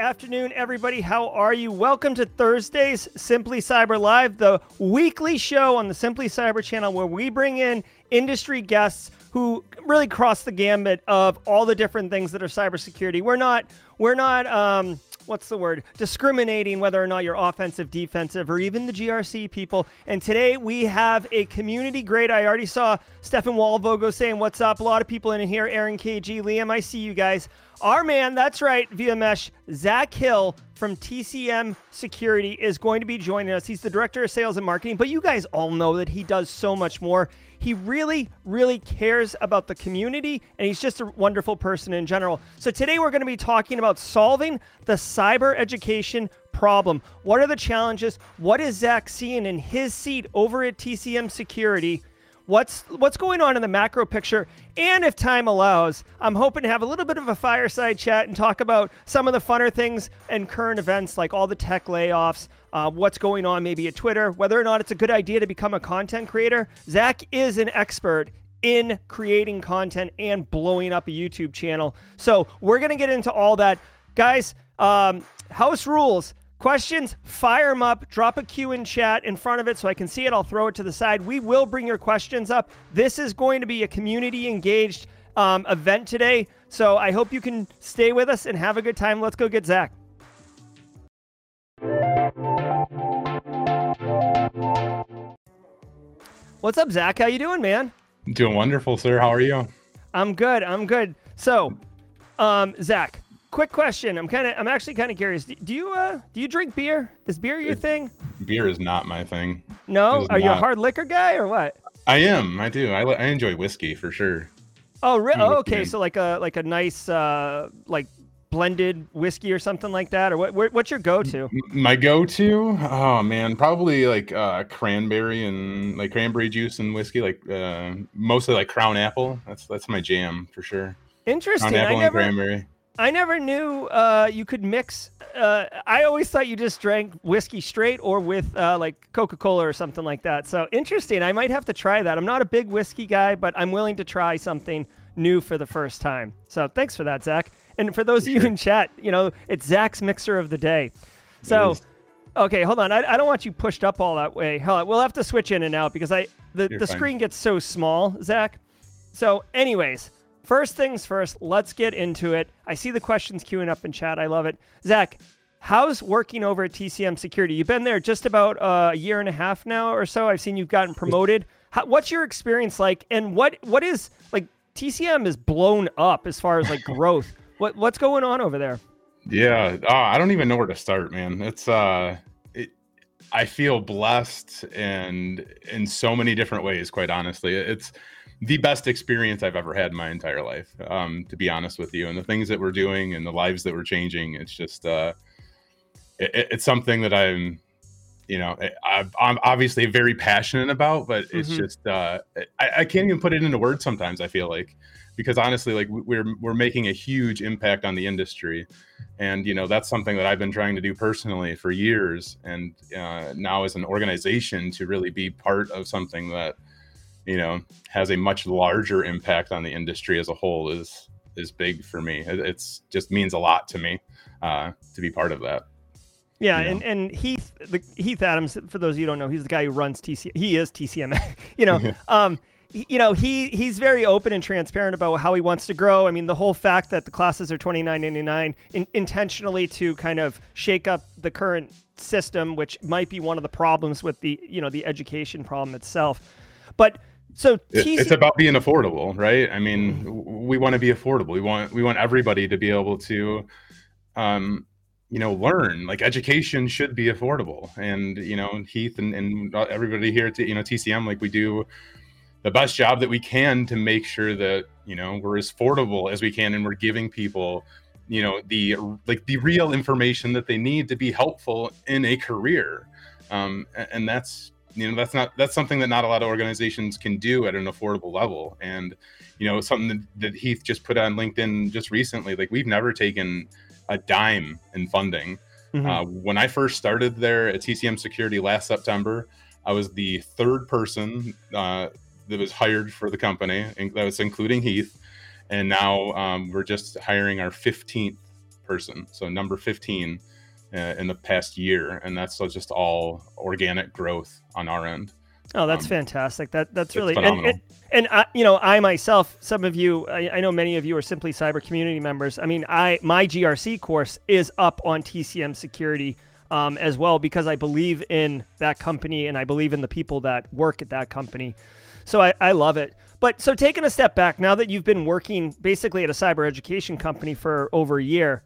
afternoon, everybody. How are you? Welcome to Thursday's Simply Cyber Live, the weekly show on the Simply Cyber channel where we bring in industry guests who really cross the gambit of all the different things that are cybersecurity. We're not, we're not, um, what's the word? Discriminating whether or not you're offensive, defensive, or even the GRC people. And today we have a community grade. I already saw Stefan Walvogo saying, What's up? A lot of people in here. Aaron KG, Liam, I see you guys. Our man, that's right, via mesh, Zach Hill from TCM Security is going to be joining us. He's the director of sales and marketing, but you guys all know that he does so much more. He really, really cares about the community, and he's just a wonderful person in general. So today we're going to be talking about solving the cyber education problem. What are the challenges? What is Zach seeing in his seat over at TCM Security? What's what's going on in the macro picture? And if time allows i'm hoping to have a little bit of a fireside chat and talk about some of the funner things and current events like all the tech layoffs uh, what's going on maybe at twitter whether or not it's a good idea to become a content creator. Zach is an expert in creating content and blowing up a youtube channel. So we're going to get into all that. Guys um, house rules Questions, fire them up. Drop a Q in chat in front of it so I can see it. I'll throw it to the side. We will bring your questions up. This is going to be a community engaged um, event today. So I hope you can stay with us and have a good time. Let's go get Zach. What's up, Zach? How you doing, man? Doing wonderful, sir. How are you? I'm good. I'm good. So, um, Zach, quick question. I'm kind of, I'm actually kind of curious. Do you, uh, do you drink beer? Is beer your thing? Beer is not my thing. No, are not. you a hard liquor guy or what? I am. I do. I, I enjoy whiskey for sure. Oh, re- oh okay. So like a like a nice uh like blended whiskey or something like that, or what? What's your go-to? My go-to, oh man, probably like uh, cranberry and like cranberry juice and whiskey, like uh, mostly like Crown Apple. That's that's my jam for sure. Interesting. Crown Apple I never, and cranberry. I never knew uh, you could mix. Uh, I always thought you just drank whiskey straight or with uh, like Coca Cola or something like that. So interesting. I might have to try that. I'm not a big whiskey guy, but I'm willing to try something new for the first time. So thanks for that, Zach. And for those of you in chat, you know, it's Zach's mixer of the day. So, okay, hold on. I, I don't want you pushed up all that way. Hold on. We'll have to switch in and out because I the, the screen gets so small, Zach. So, anyways, First things first, let's get into it. I see the questions queuing up in chat. I love it. Zach, how's working over at TCM Security? You've been there just about uh, a year and a half now or so. I've seen you've gotten promoted. How, what's your experience like? And what what is like TCM is blown up as far as like growth. what what's going on over there? Yeah, uh, I don't even know where to start, man. It's uh, it, I feel blessed and in so many different ways. Quite honestly, it's the best experience I've ever had in my entire life, um, to be honest with you. And the things that we're doing and the lives that we're changing, it's just, uh, it, it's something that I'm, you know, I, am obviously very passionate about, but it's mm-hmm. just, uh, I, I, can't even put it into words sometimes. I feel like, because honestly, like we're we're making a huge impact on the industry, and you know that's something that I've been trying to do personally for years, and uh, now as an organization to really be part of something that you know has a much larger impact on the industry as a whole is is big for me. It, it's just means a lot to me uh, to be part of that. Yeah, you know? and, and Heath the Heath Adams, for those of you who don't know, he's the guy who runs TC. He is TCM. you know, um, you know he he's very open and transparent about how he wants to grow. I mean, the whole fact that the classes are twenty nine ninety nine in, intentionally to kind of shake up the current system, which might be one of the problems with the you know the education problem itself. But so TC- it's about being affordable, right? I mean, we want to be affordable. We want we want everybody to be able to, um, you know, learn. Like education should be affordable, and you know, Heath and, and everybody here at you know TCM, like we do the best job that we can to make sure that you know we're as affordable as we can, and we're giving people you know the like the real information that they need to be helpful in a career um, and that's you know that's not that's something that not a lot of organizations can do at an affordable level. And you know something that, that heath just put on linkedin just recently. Like we've never taken a dime in funding. Mm-hmm. uh, when i first started there at tcm security last september i was the third person uh, that was hired for the company and that was including heath. And now um, we're just hiring our 15th person. So number 15 uh, in the past year, and that's just all organic growth on our end. Oh, that's um, fantastic. That that's really and, and, and I, you know I myself, some of you, I, I, know many of you are simply cyber community members. I mean, I my GRC course is up on TCM security um, as well because I believe in that company and I believe in the people that work at that company. So I, I love it. But so taking a step back, now that you've been working basically at a cyber education company for over a year,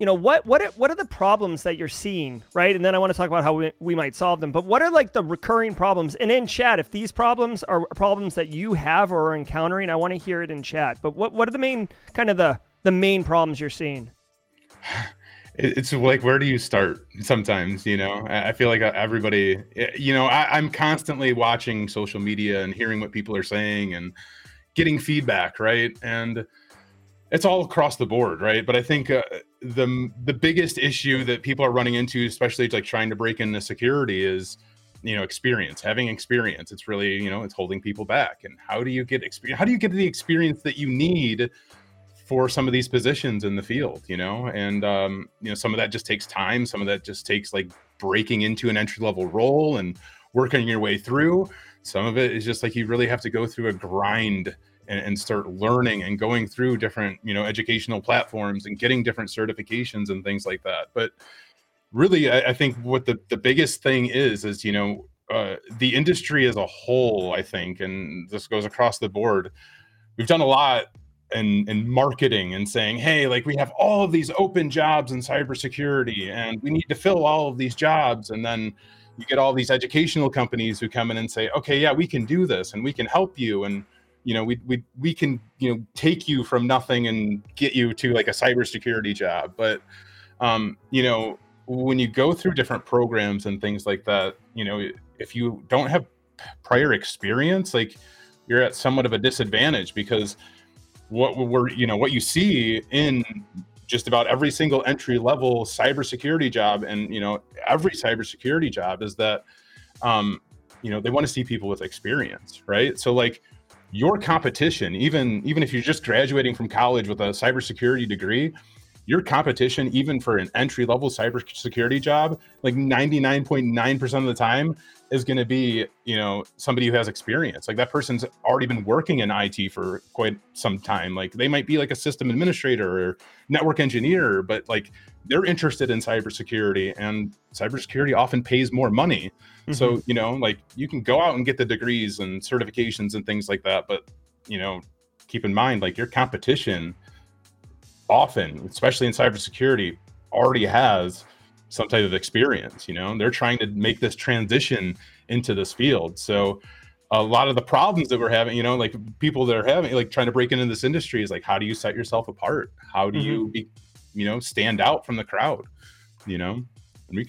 you know what what are, what are the problems that you're seeing, right? And then I want to talk about how we, we might solve them. But what are like the recurring problems? And in chat, if these problems are problems that you have or are encountering, I want to hear it in chat. But what what are the main kind of the the main problems you're seeing? it's like where do you start sometimes you know i feel like uh, everybody eh, you know I, am constantly watching social media and hearing what people are saying and getting feedback right and it's all across the board right but i think uh, the the biggest issue that people are running into especially like trying to break into security is you know experience having experience it's really you know it's holding people back and how do you get experience how do you get the experience that you need for some of these positions in the field, you know, and um, you know some of that just takes time. Some of that just takes like breaking into an entry level role and working your way through. Some of it is just like you really have to go through a grind and, and start learning and going through different, you know, educational platforms and getting different certifications and things like that. But really, I, I think what the the biggest thing is is you know uh, the industry as a whole. I think, and this goes across the board. We've done a lot and and marketing and saying, hey, like we have all of these open jobs in cybersecurity, and we need to fill all of these jobs, and then you get all these educational companies who come in and say, okay, yeah, we can do this, and we can help you, and you know, we we we can you know take you from nothing and get you to like a cybersecurity job, but um, you know, when you go through different programs and things like that, you know, if you don't have prior experience, like you're at somewhat of a disadvantage because what we're you know what you see in just about every single entry level cybersecurity job and you know every cybersecurity job is that um, you know they want to see people with experience right? So like your competition even even if you're just graduating from college with a cybersecurity degree your competition even for an entry level cybersecurity job like 99.9% of the time is going to be you know somebody who has experience. Like that person's already been working in it for quite some time. Like they might be like a system administrator or network engineer but like they're interested in cybersecurity and cybersecurity often pays more money mm-hmm. so you know like you can go out and get the degrees and certifications and things like that but you know keep in mind like your competition often especially in cybersecurity already has some type of experience you know they're trying to make this transition into this field so a lot of the problems that we're having you know like people that are having like trying to break into this industry is like how do you set yourself apart how do mm-hmm. you be you know stand out from the crowd you know we-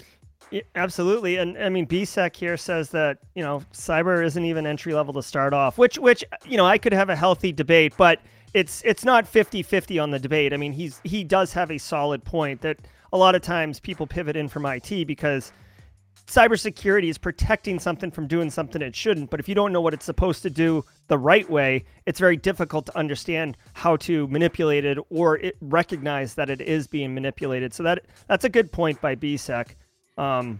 yeah, absolutely and i mean bsec here says that you know cyber isn't even entry level to start off which which you know i could have a healthy debate but it's it's not 50-50 on the debate i mean he's he does have a solid point that a lot of times people pivot in from IT because cybersecurity is protecting something from doing something it shouldn't. But if you don't know what it's supposed to do the right way, it's very difficult to understand how to manipulate it or it, recognize that it is being manipulated. So that that's a good point by BSEC. Um,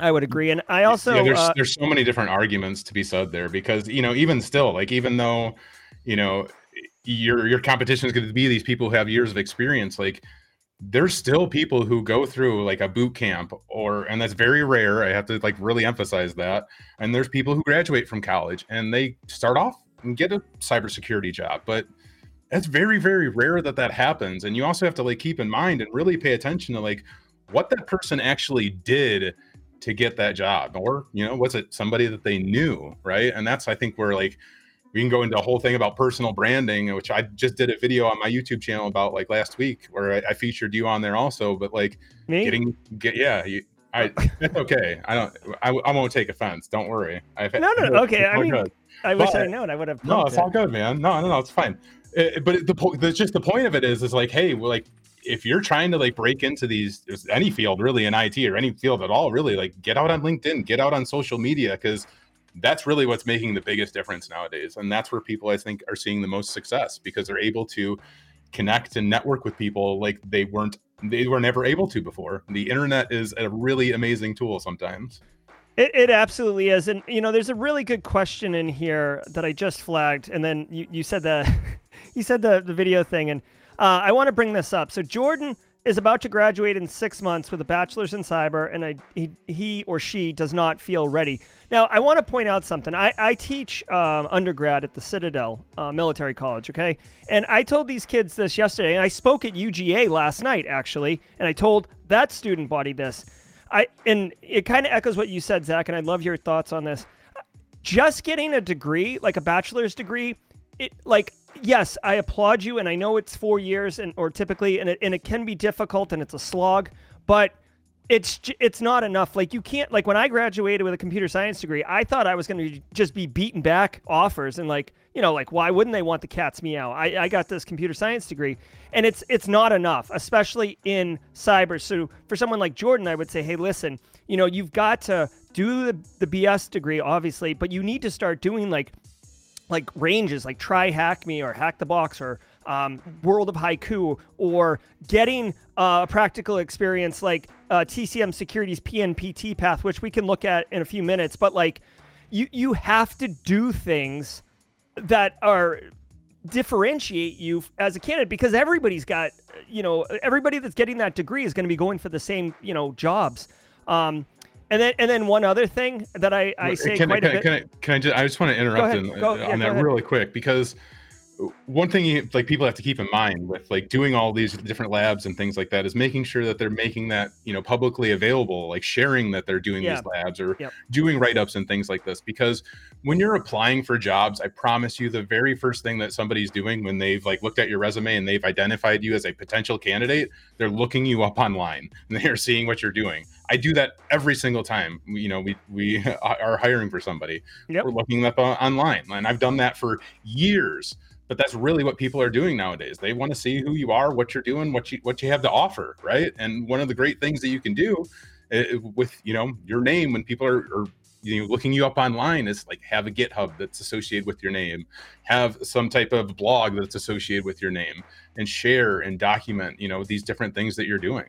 I would agree, and I also yeah, there's uh, there's so many different arguments to be said there because you know even still like even though you know your your competition is going to be these people who have years of experience like there's still people who go through like a boot camp or and that's very rare. I have to like really emphasize that. And there's people who graduate from college and they start off and get a cybersecurity job but it's very very rare that that happens. And you also have to like keep in mind and really pay attention to like what that person actually did to get that job or you know was it somebody that they knew right and that's i think where like we can go into a whole thing about personal branding, which I just did a video on my YouTube channel about like last week, where I, I featured you on there also. But like Me? getting get yeah, you, I that's okay. I don't I, I won't take offense. Don't worry. I've, no, no, no okay. I mean, good. I wish I known. I would have. No, it's it. all good, man. No, no, no, it's fine. It, but the, the just the point of it is is like, hey, we're like if you're trying to like break into these any field really in IT or any field at all, really like get out on LinkedIn, get out on social media because that's really what's making the biggest difference nowadays. And that's where people I think are seeing the most success because they're able to connect and network with people like they weren't they were never able to before. The internet is a really amazing tool sometimes. It, it absolutely is. And, you know, there's a really good question in here that I just flagged. And then you, you said the, you said the, the video thing. And uh, I want to bring this up. So Jordan is about to graduate in six months with a bachelor's in cyber, and I, he, he or she does not feel ready. Now, I want to point out something. I, I teach um, undergrad at the Citadel uh, Military College, okay? And I told these kids this yesterday, and I spoke at UGA last night, actually, and I told that student body this. I and it kind of echoes what you said, Zach, and I'd love your thoughts on this. Just getting a degree, like a bachelor's degree, it like yes, I applaud you, and I know it's four years and or typically, and it and it can be difficult and it's a slog, but it's it's not enough. Like you can't like when I graduated with a computer science degree, I thought I was going to just be beaten back offers and like you know like why wouldn't they want the cat's meow? I I got this computer science degree, and it's it's not enough, especially in cyber. So for someone like Jordan, I would say, hey, listen, you know you've got to do the the BS degree, obviously, but you need to start doing like like ranges like try hack me or hack the box or um, world of haiku or getting uh, a practical experience like uh, tcm security's pnpt path which we can look at in a few minutes but like you you have to do things that are differentiate you as a candidate because everybody's got you know everybody that's getting that degree is going to be going for the same you know jobs. Um, and then, and then one other thing that I, I say can, quite can, a bit. Can I, can I just, I just want to interrupt in, Go, uh, yeah, on that really quick because one thing you, like people have to keep in mind with like doing all these different labs and things like that is making sure that they're making that you know publicly available like sharing that they're doing Yeah. these labs or Yep. doing write-ups and things like this because when you're applying for jobs i promise you the very first thing that somebody's doing when they've like looked at your resume and they've identified you as a potential candidate they're looking you up online and they're seeing what you're doing i do that every single time you know we we are hiring for somebody Yep. we're looking up online and i've done that for years but that's really what people are doing nowadays they want to see who you are what you're doing what you what you have to offer right and one of the great things that you can do uh, with you know your name when people are, are you know looking you up online is like have a github that's associated with your name have some type of blog that's associated with your name and share and document you know these different things that you're doing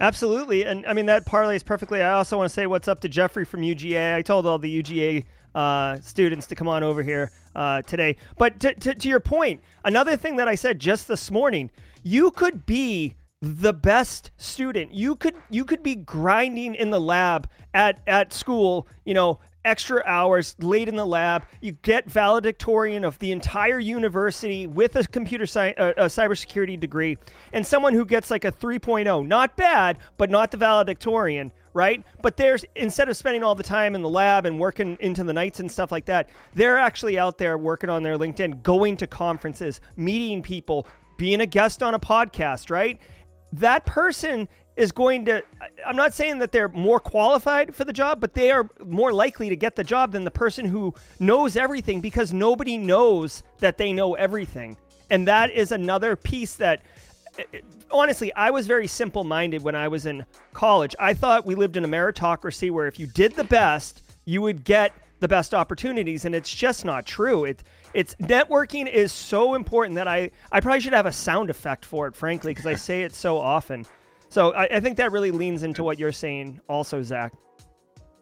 Absolutely. And I mean, that parlays perfectly. I also want to say what's up to Jeffrey from UGA. I told all the UGA uh, students to come on over here uh, today. But to, to, to your point, another thing that I said just this morning, you could be the best student. You could you could be grinding in the lab at at school, you know, extra hours late in the lab. You get valedictorian of the entire university with a computer science, uh, a cybersecurity degree, and someone who gets like a 3.0. Not bad, but not the valedictorian, right? But there's instead of spending all the time in the lab and working into the nights and stuff like that, they're actually out there working on their LinkedIn, going to conferences, meeting people, being a guest on a podcast, right? That person is going to I'm not saying that they're more qualified for the job, but they are more likely to get the job than the person who knows everything because nobody knows that they know everything. And that is another piece that honestly, I was very simple minded when I was in college. I thought we lived in a meritocracy where if you did the best, you would get the best opportunities, and it's just not true. It, it's networking is so important that I, I probably should have a sound effect for it, frankly, because I say it so often. So I, I think that really leans into what you're saying, also, Zach.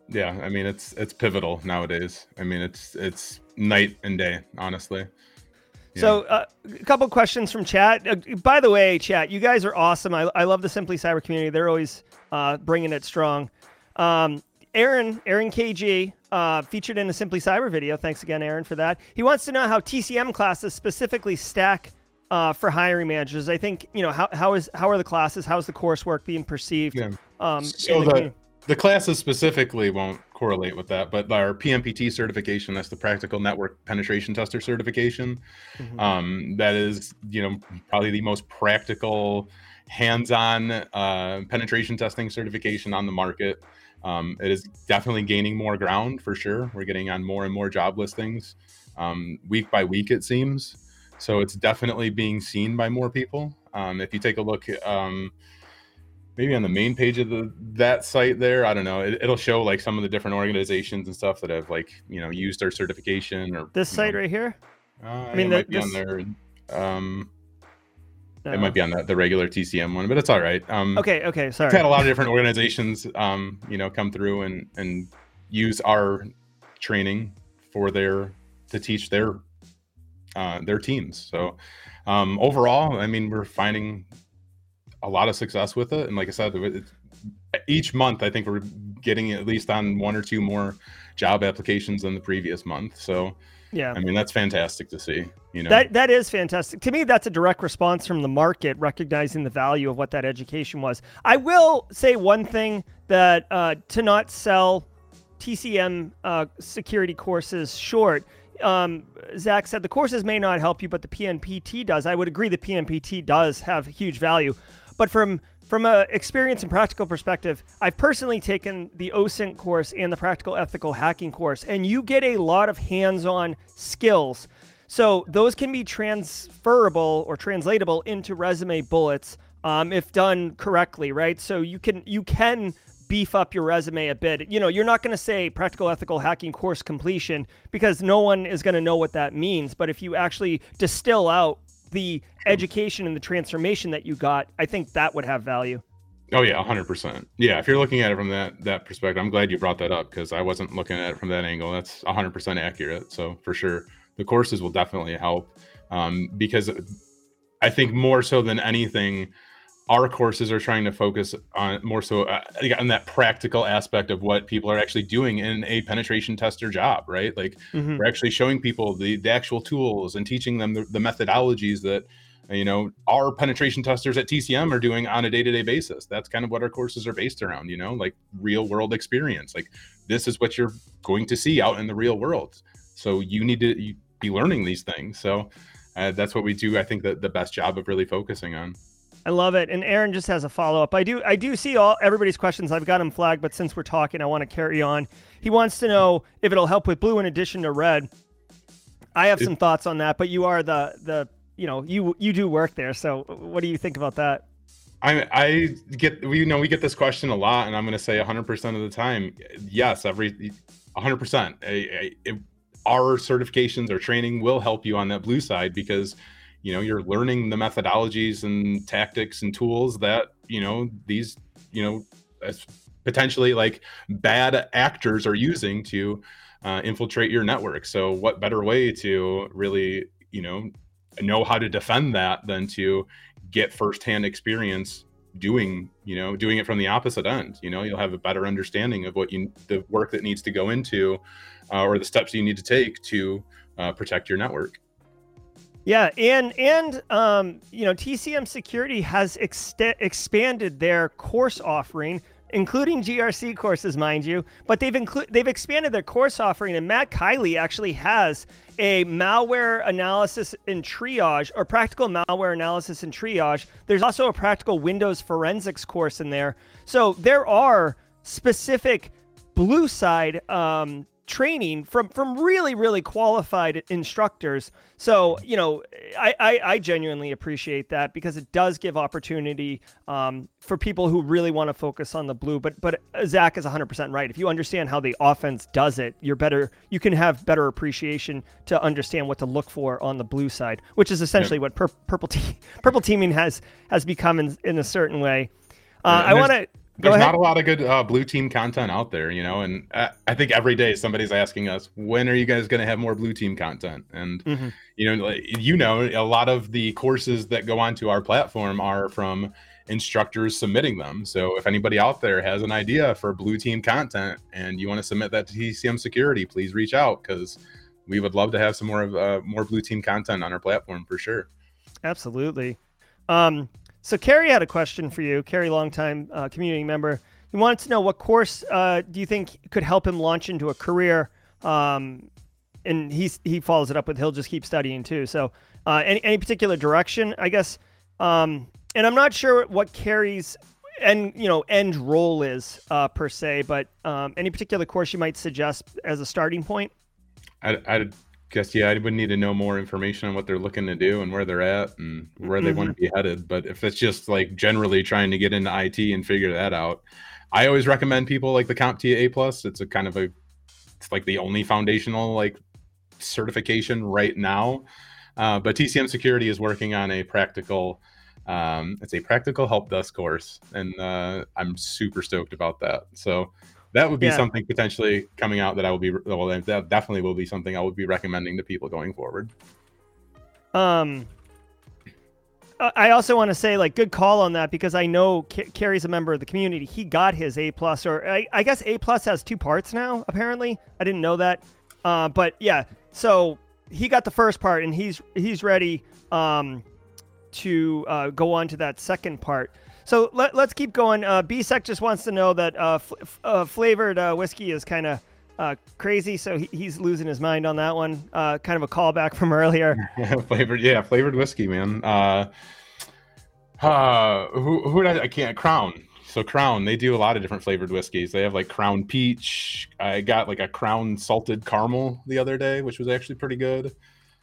yeah i mean it's it's pivotal nowadays i mean it's it's night and day honestly So, uh, a couple questions from chat. Uh, by the way, chat, you guys are awesome. I, I love the Simply Cyber community. They're always uh, bringing it strong. Um, Aaron, Aaron KG, uh, featured in a Simply Cyber video. Thanks again, Aaron, for that. He wants to know how TCM classes specifically stack uh, for hiring managers. I think you know how how is how are the classes? How's the coursework being perceived? Yeah. Um, so the the, community? The classes specifically won't correlate with that but our pnpt certification that's the practical network penetration tester certification Mhm. um, that is you know probably the most practical hands-on uh, penetration testing certification on the market. Um, it is definitely gaining more ground for sure. We're getting on more and more job listings um, week by week it seems. So it's definitely being seen by more people. Um, if you take a look um, maybe on the main page of the that site there i don't know it, it'll show like some of the different organizations and stuff that have like you know used our certification or this site know, right here. uh, I mean, it the- might be on there. Um, It might be on the, the regular TCM one, but it's all right. Um, okay, okay, sorry. We've had a lot of different organizations, um, you know, come through and and use our training for their to teach their uh, their teams. So um, overall, I mean, we're finding a lot of success with it, and like I said, each month I think we're getting at least on one or two more job applications than the previous month. So yeah, I mean that's fantastic to see. You know that that is fantastic to me. That's a direct response from the market recognizing the value of what that education was. I will say one thing that uh, to not sell TCM uh, security courses short. Um, Zach said the courses may not help you, but the PNPT does. I would agree the PNPT does have huge value, but from from a experience and practical perspective, I've personally taken the OSINT course and the practical ethical hacking course, and you get a lot of hands-on skills. So those can be transferable or translatable into resume bullets um, if done correctly, right? So you can you can beef up your resume a bit. You know, you're not going to say practical ethical hacking course completion because no one is going to know what that means. But if you actually distill out the education and the transformation that you got, I think that would have value. Oh yeah, hundred percent. Yeah, if you're looking at it from that that perspective, I'm glad you brought that up because I wasn't looking at it from that angle. That's hundred percent accurate. So for sure, the courses will definitely help um, because I think more so than anything, our courses are trying to focus on more so uh, on that practical aspect of what people are actually doing in a penetration tester job, right? Like mm-hmm. we're actually showing people the, the actual tools and teaching them the, the methodologies that you know our penetration testers at TCM are doing on a day-to-day basis. That's kind of what our courses are based around, you know, like real world experience. Like this is what you're going to see out in the real world. So you need to be learning these things. So uh, that's what we do. I think that the best job of really focusing on. I love it. And Aaron just has a follow up. I do I do see all everybody's questions. I've got them flagged, but since we're talking, I want to carry on. He wants to know if it'll help with blue in addition to red. I have some thoughts on that, but you are the the you know you you do work there, so what do you think about that? I I get we you know we get this question a lot, and I'm going to say 100 percent of the time, yes, every 100 percent. Our certifications or training will help you on that blue side because you know you're learning the methodologies and tactics and tools that you know these you know potentially like bad actors are using to uh, infiltrate your network. So what better way to really you know know how to defend that than to get firsthand experience doing you know doing it from the opposite end? You know you'll have a better understanding of what you the work that needs to go into uh, or the steps you need to take to uh, protect your network yeah, and and um, you know, TCM Security has ex- expanded their course offering, including GRC courses, mind you. But they've inclu- they've expanded their course offering, and Matt Kiley actually has a malware analysis and triage, or practical malware analysis and triage. There's also a practical Windows forensics course in there. So there are specific blue side um, training from from really really qualified instructors. So you know i i, I genuinely appreciate that because it does give opportunity um, for people who really want to focus on the blue. But but zach is 100% right. If you understand how the offense does it you're better you can have better appreciation to understand what to look for on the blue side which is essentially what pur- purple te- purple teaming has has become in, in a certain way. Uh, i want to there's not a lot of good uh, blue team content out there, you know, and I, I, think every day somebody's asking us, when are you guys going to have more blue team content? And mm-hmm. you know, you know, a lot of the courses that go onto our platform are from instructors submitting them. So if anybody out there has an idea for blue team content and you want to submit that to TCM Security, please reach out because we would love to have some more of uh, more blue team content on our platform for sure. Absolutely. Um, so Kerry had a question for you. Kerry, longtime uh, community member. He wanted to know what course uh, do you think could help him launch into a career? Um, and he's he follows it up with he'll just keep studying too. So uh, any any particular direction, I guess. Um, and I'm not sure what Kerry's end you know end role is uh, per se, but um, any particular course you might suggest as a starting point? I, I guess yeah, I would need to know more information on what they're looking to do and where they're at and where they mm-hmm. want to be headed. But if it's just like generally trying to get into IT and figure that out, I always recommend people like the CompTIA A plus. It's a kind of a it's like the only foundational like certification right now. Uh, but TCM Security is working on a practical Um, it's a practical help desk course, and uh, I'm super stoked about that. So that would be Yeah. something potentially coming out that I will be well, that definitely will be something I will be recommending to people going forward. Um, I- also want to say, like, good call on that because I know Ca- Kerry's a member of the community. He got his A plus, or I, I guess A plus has two parts now. Apparently, I didn't know that. Uh, but yeah, so he got the first part, and he's he's ready um, to uh, go on to that second part. So let, let's keep going. Uh, BSEC just wants to know that uh, uh, flavored uh, whiskey is kind of uh, crazy, so he, he's losing his mind on that one. Uh, kind of a callback from earlier. flavored, yeah, flavored whiskey, man. Who who did I, I can't Crown. So Crown, they do a lot of different flavored whiskeys. They have like Crown Peach. I got like a Crown Salted Caramel the other day, which was actually pretty good.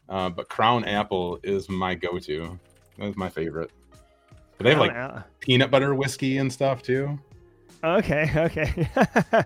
But Crown Apple is my go-to. That's my favorite. But they have like peanut butter whiskey and stuff too. Okay, okay.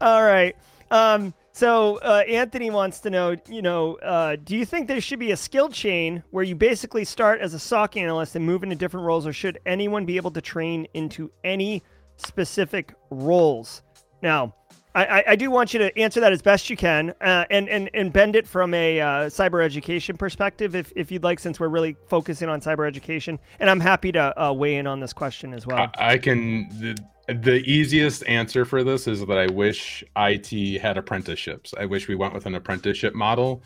All right. Um, so uh, Anthony wants to know, you know, uh, do you think there should be a skill chain where you basically start as a SOC analyst and move into different roles, or should anyone be able to train into any specific roles? Now, I, I, do want you to answer that as best you can, uh, and and and bend it from a uh, cyber education perspective, if if you'd like, since we're really focusing on cyber education. And I'm happy to uh, weigh in on this question as well. I, I can. The, the easiest answer for this is that I wish IT had apprenticeships. I wish we went with an apprenticeship model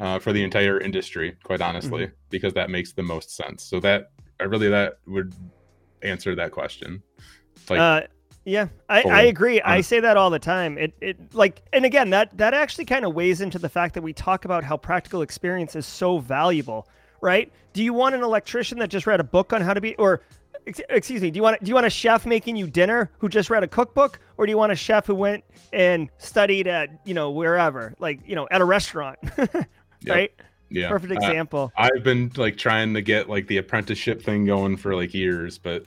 uh, for the entire industry, quite honestly, because that makes the most sense. So that I really that would answer that question. Like uh, yeah, I, I agree. I say that all the time. It it like and again that that actually kind of weighs into the fact that we talk about how practical experience is so valuable, right? Do you want an electrician that just read a book on how to be or excuse me, do you want do you want a chef making you dinner who just read a cookbook or do you want a chef who went and studied at, you know, wherever, like, you know, at a restaurant? right? yeah, Perfect uh, example. I've been like trying to get like the apprenticeship thing going for like years, but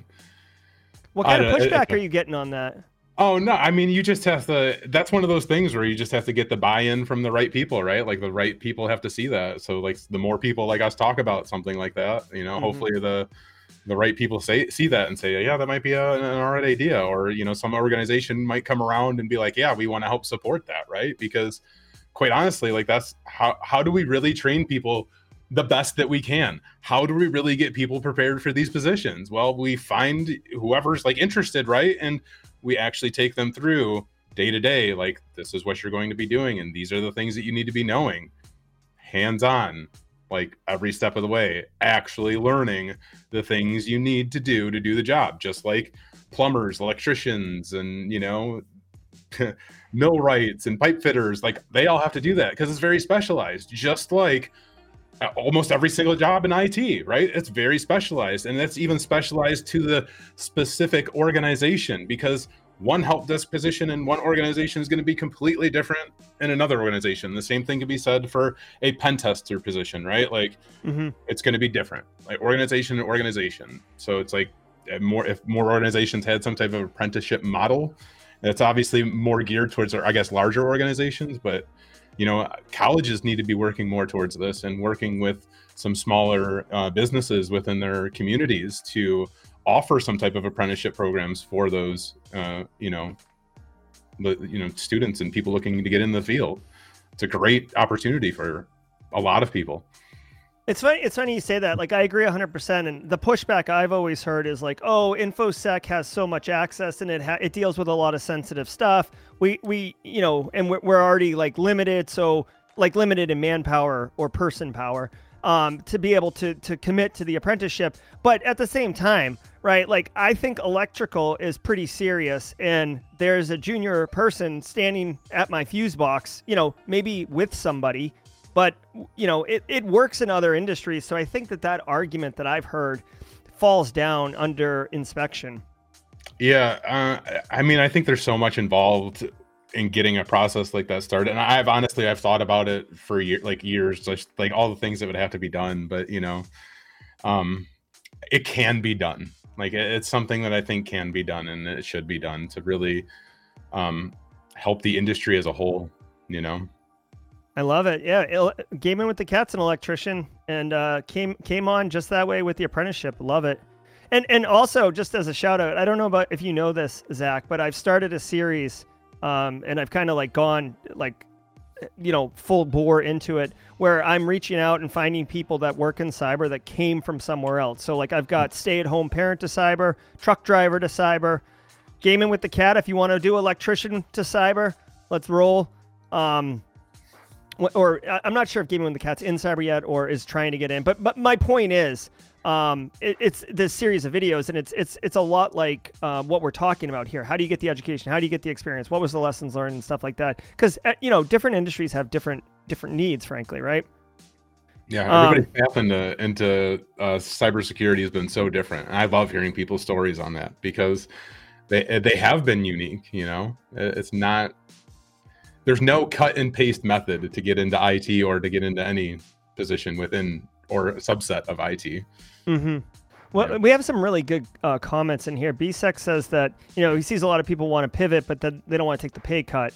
what kind of it- pushback are you getting on that? Oh no, I mean you just have to that's one of those things where you just have to get the buy-in from the right people, right? Like the right people have to see that. So like the more people like us talk about something like that, you know, Mhm. hopefully the the right people say see that and say, yeah, that might be a, an alright idea. Or, you know, some organization might come around and be like, yeah, we want to help support that, right? Because quite honestly, like that's how how do we really train people the best that we can? How do we really get people prepared for these positions? Well, we find whoever's like interested, right? And we actually take them through day to day like this is what you're going to be doing and these are the things that you need to be knowing hands on like every step of the way actually learning the things you need to do to do the job just like plumbers electricians and you know millwrights and pipe fitters like they all have to do that because it's very specialized just like almost every single job in IT, right? It's very specialized, and that's even specialized to the specific organization because one help desk position in one organization is going to be completely different in another organization. The same thing can be said for a pen tester position, right? Like hmm it's going to be different, like organization to organization. So it's like uh, more if more organizations had some type of apprenticeship model, that's obviously more geared towards, I guess, larger organizations, but you know colleges need to be working more towards this and working with some smaller uh, businesses within their communities to offer some type of apprenticeship programs for those uh, you know the you know students and people looking to get in the field. It's a great opportunity for a lot of people It's funny. It's funny you say that. Like, I agree 100%. And the pushback I've always heard is like, oh, InfoSec has so much access and it ha- it deals with a lot of sensitive stuff. We, we you know, and we're, we're already like limited. So, like, limited in manpower or person power um, to be able to, to commit to the apprenticeship. But at the same time, right, like, I think electrical is pretty serious. And there's a junior person standing at my fuse box, you know, maybe with somebody but you know it, it works in other industries so i think that that argument that i've heard falls down under inspection Yeah, uh, I mean, I think there's so much involved in getting a process like that started, and I've honestly I've thought about it for year, like years, just like all the things that would have to be done. But you know, um, it can be done. Like it- it's something that I think can be done, and it should be done to really um, help the industry as a whole. You know, I love it. Yeah, il- gaming with the cat's an electrician, and uh, came came on just that way with the apprenticeship. Love it. And and also just as a shout out, I don't know about if you know this, Zach, but I've started a series, um, and I've kind of like gone like, you know, full bore into it, where I'm reaching out and finding people that work in cyber that came from somewhere else. So like I've got stay at home parent to cyber, truck driver to cyber, gaming with the cat. If you want to do electrician to cyber, let's roll. Um, or I'm not sure if Gaming with the Cat's in cyber yet or is trying to get in. But but my point is, um, it, it's this series of videos, and it's it's it's a lot like uh, what we're talking about here. How do you get the education? How do you get the experience? What was the lessons learned and stuff like that? Because uh, you know, different industries have different different needs, frankly, right? Yeah, everybody's um, path into into uh, cybersecurity has been so different. I love hearing people's stories on that because they they have been unique. You know, it's not there's no cut and paste method to get into IT or to get into any position within or subset of IT. Mm-hmm. Well, yeah. we have some really good uh, comments in here. BSEC says that you know he sees a lot of people want to pivot, but then they don't want to take the pay cut,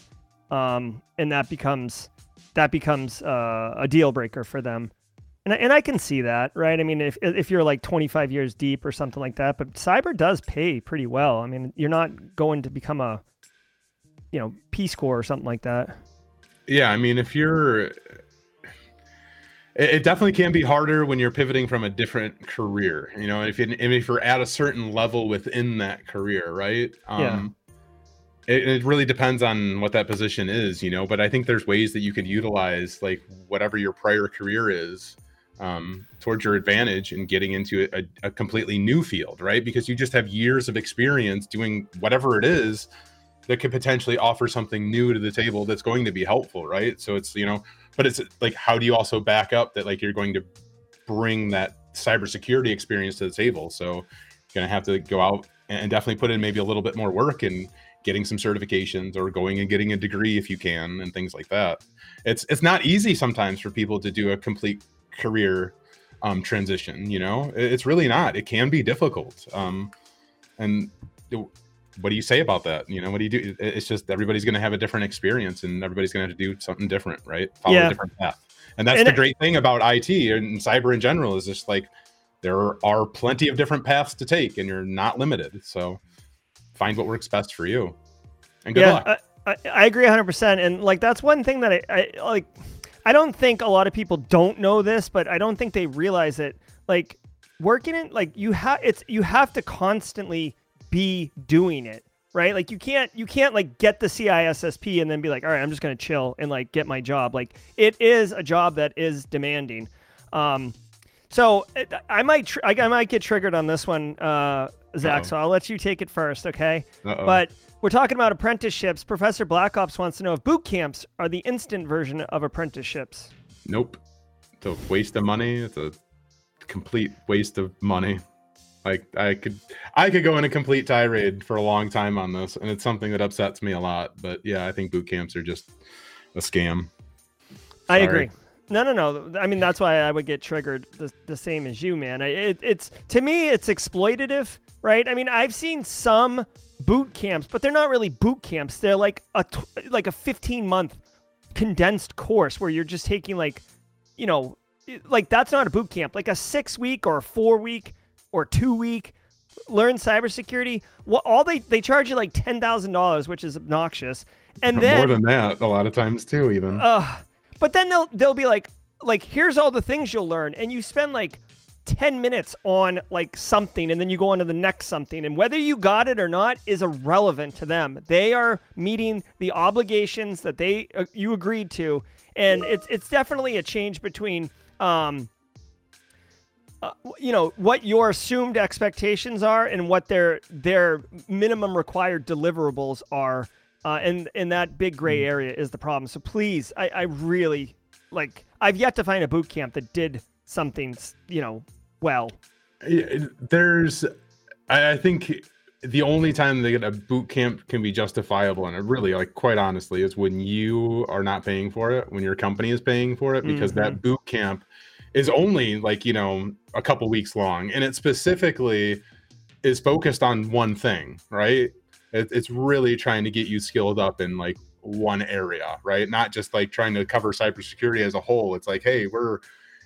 um, and that becomes that becomes uh, a deal breaker for them. And, and I can see that, right? I mean, if if you're like 25 years deep or something like that, but cyber does pay pretty well. I mean, you're not going to become a you know Peace Corps or something like that. Yeah, I mean, if you're, it, definitely can be harder when you're pivoting from a different career. You know, if you, if you're at a certain level within that career, right? Um, yeah. It, it really depends on what that position is, you know. But I think there's ways that you could utilize like whatever your prior career is um, towards your advantage in getting into a, a, completely new field, right? Because you just have years of experience doing whatever it is that could potentially offer something new to the table that's going to be helpful, right? So it's you know, but it's like how do you also back up that like you're going to bring that cybersecurity experience to the table? So you're gonna have to go out and definitely put in maybe a little bit more work and getting some certifications or going and getting a degree if you can and things like that. It's it's not easy sometimes for people to do a complete career um, transition. You know, it's really not. It can be difficult. Um, and what do you say about that? You know, what do you do? It's just everybody's going to have a different experience and everybody's going to have to do something different, right? Follow yeah. a different path. And that's and the it, great thing about IT and cyber in general is just like there are plenty of different paths to take and you're not limited. So find what works best for you. And good yeah, luck. I, I agree 100%. And like, that's one thing that I, I like, I don't think a lot of people don't know this, but I don't think they realize it. Like, working in, like, you have, it's, you have to constantly be doing it right? Like you can't you can't like get the cissp and then be like all right i'm just going to chill and like get my job. Like it is a job that is demanding. Um so i might tr- I, might get triggered on this one uh zach Uh-oh. so i'll let you take it first okay? Uh-oh. but we're talking about apprenticeships. Professor black ops wants to know if boot camps are the instant version of apprenticeships. Nope. It's a waste of money. It's a complete waste of money like I could I could go in a complete tirade for a long time on this, and it's something that upsets me a lot. But yeah, I think boot camps are just a scam. Sorry. I agree. No, no, no. I mean, that's why I would get triggered the, the same as you, man. It, it's to me, it's exploitative, right? I mean, I've seen some boot camps, but they're not really boot camps. They're like a like a 15 month condensed course where you're just taking like, you know, like that's not a boot camp. Like a six week or a four week or two week learn cybersecurity. Well, all they they charge you like ten thousand dollars, which is obnoxious. And then more than that, a lot of times too, even. Uh, but then they'll they'll be like like here's all the things you'll learn, and you spend like 10 minutes on like something and then you go on to the next something and whether you got it or not is irrelevant to them they are meeting the obligations that they uh, you agreed to and it's it's definitely a change between um uh, you know what your assumed expectations are and what their their minimum required deliverables are uh, and and that big gray mm. area is the problem so please I, I really like i've yet to find a boot camp that did something you know well there's i think the only time that a boot camp can be justifiable and it really like quite honestly is when you are not paying for it when your company is paying for it because mm-hmm. that boot camp is only like you know a couple weeks long and it specifically is focused on one thing right it, it's really trying to get you skilled up in like one area, right? Not just like trying to cover cybersecurity as a whole. It's like, hey, we're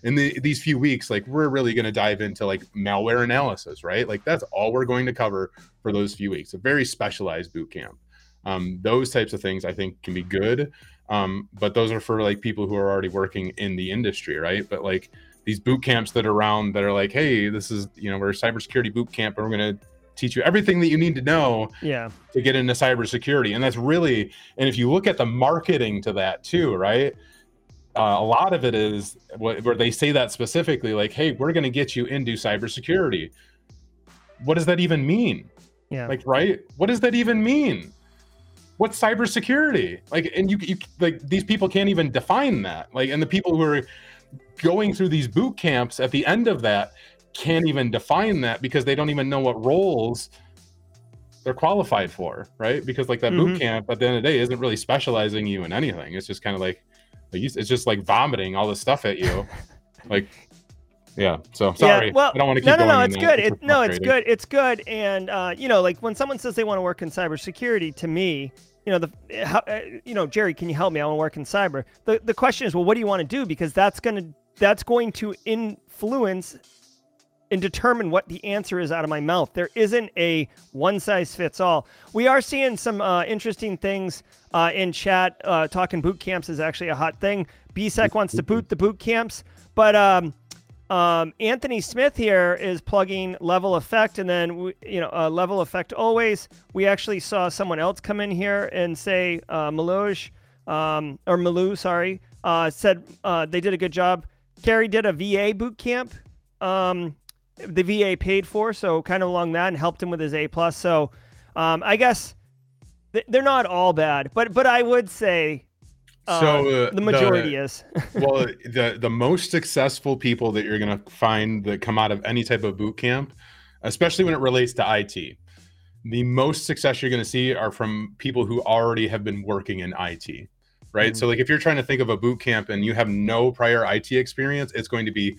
in the, these few weeks, like we're really going to dive into like malware analysis, right? Like that's all we're going to cover for those few weeks. A very specialized boot camp. Um, those types of things I think can be good, um, but those are for like people who are already working in the industry, right? But like these boot camps that are around that are like, hey, this is you know we're a cybersecurity boot camp, and we're going to teach you everything that you need to know yeah. to get into cybersecurity. And that's really and if you look at the marketing to that too right uh, a lot of it is what, where they say that specifically like hey we're going to get you into cybersecurity. What does that even mean? Yeah. Like right? What does that even mean what's cybersecurity like and you, you like these people can't even define that like and the people who are going through these boot camps at the end of that can't even define that because they don't even know what roles they're qualified for, right? Because like that mm-hmm. boot camp at the end of the day isn't really specializing you in anything. It's just kind of like it's just like vomiting all this stuff at you. like yeah. So sorry. Yeah, well, I don't want to keep no, no, no. It's good. It, no, it's good. It's good. And uh, you know, like when someone says they want to work in cybersecurity, to me, you know, the how, uh, you know, Jerry, can you help me? I want to work in cyber. The the question is, well, what do you want to do? Because that's gonna that's going to influence and determine what the answer is out of my mouth. There isn't a one size fits all. We are seeing some uh, interesting things uh, in chat. Uh, talking boot camps is actually a hot thing. BSEC wants to boot the boot camps, but um, um, Anthony Smith here is plugging level effect, and then you know uh, level effect always. We actually saw someone else come in here and say uh, Maloj um, or Malou, sorry, uh, said uh, they did a good job. Carrie did a VA boot camp. Um, the VA paid for, so kind of along that, and helped him with his A plus. So um, I guess th- they're not all bad, but but I would say so uh, the majority the, is. well, the the most successful people that you're going to find that come out of any type of boot camp, especially when it relates to IT, the most success you're going to see are from people who already have been working in IT. Right. Mm-hmm. So, like, if you're trying to think of a boot camp and you have no prior IT experience, it's going to be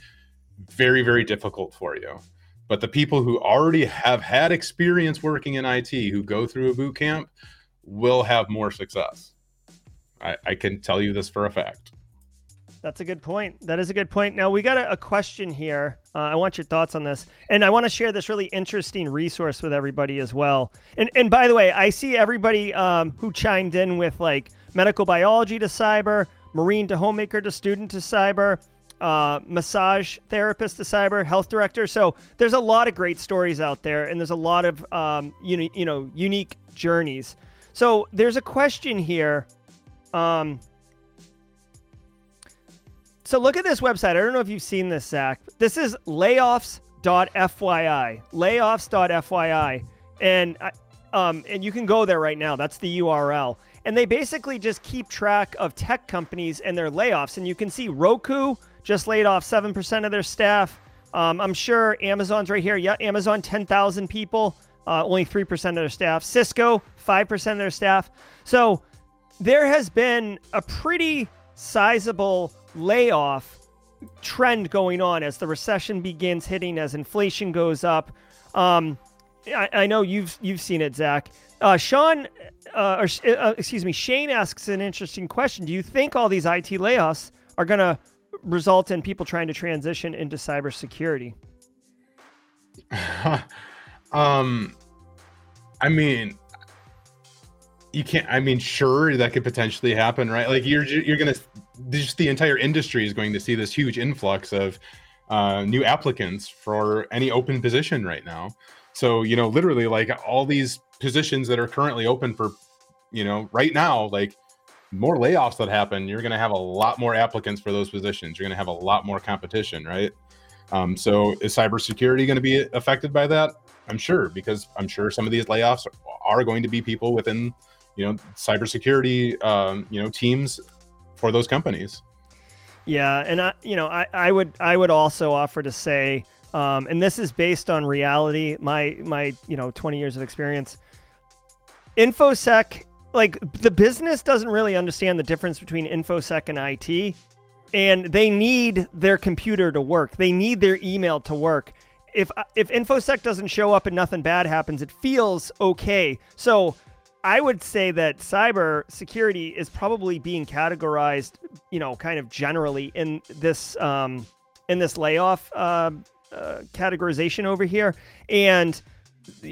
very, very difficult for you. But the people who already have had experience working in IT who go through a boot camp will have more success. I, I can tell you this for a fact. That's a good point. That is a good point. Now we got a, a question here. Uh, I want your thoughts on this, and I want to share this really interesting resource with everybody as well. And and by the way, I see everybody um, who chimed in with like medical biology to cyber, marine to homemaker to student to cyber, uh, massage therapist to cyber, health director. So there's a lot of great stories out there, and there's a lot of um, you know, you know unique journeys. So there's a question here. Um, so look at this website. I don't know if you've seen this, Zach. This is layoffs.fyi. Layoffs.fyi, and um, and you can go there right now. That's the URL. And they basically just keep track of tech companies and their layoffs. And you can see Roku, just laid off 7% of their staff. Um, I'm sure Amazon's right here. Yeah, Amazon, 10,000 people, uh, only 3% of their staff. Cisco, 5% of their staff. So there has been a pretty sizable layoff trend going on as the recession begins hitting, as inflation goes up. Um, I, I, know you've you've seen it, Zach. Uh, Sean, uh, or uh, excuse me, Shane asks an interesting question. Do you think all these IT layoffs are going to result in people trying to transition into cybersecurity? um, I mean, you can't. I mean, sure, that could potentially happen, right? Like you're you're gonna just the entire industry is going to see this huge influx of uh, new applicants for any open position right now. So you know, literally, like all these positions that are currently open for, you know, right now, like more layoffs that happen, you're to have a lot more applicants for those positions. You're to have a lot more competition, right? Um, so is cybersecurity going to be affected by that? I'm sure because I'm sure some of these layoffs are going to be people within, you know, cybersecurity, um, you know, teams for those companies. Yeah, and I, you know, I, I would I would also offer to say, um, and this is based on reality, my my you know 20 years of experience. InfoSec like the business doesn't really understand the difference between infosec and IT and they need their computer to work. They need their email to work. If if infosec doesn't show up and nothing bad happens, it feels okay. So I would say that cyber security is probably being categorized, you know, kind of generally in this um, in this layoff uh, uh, categorization over here, and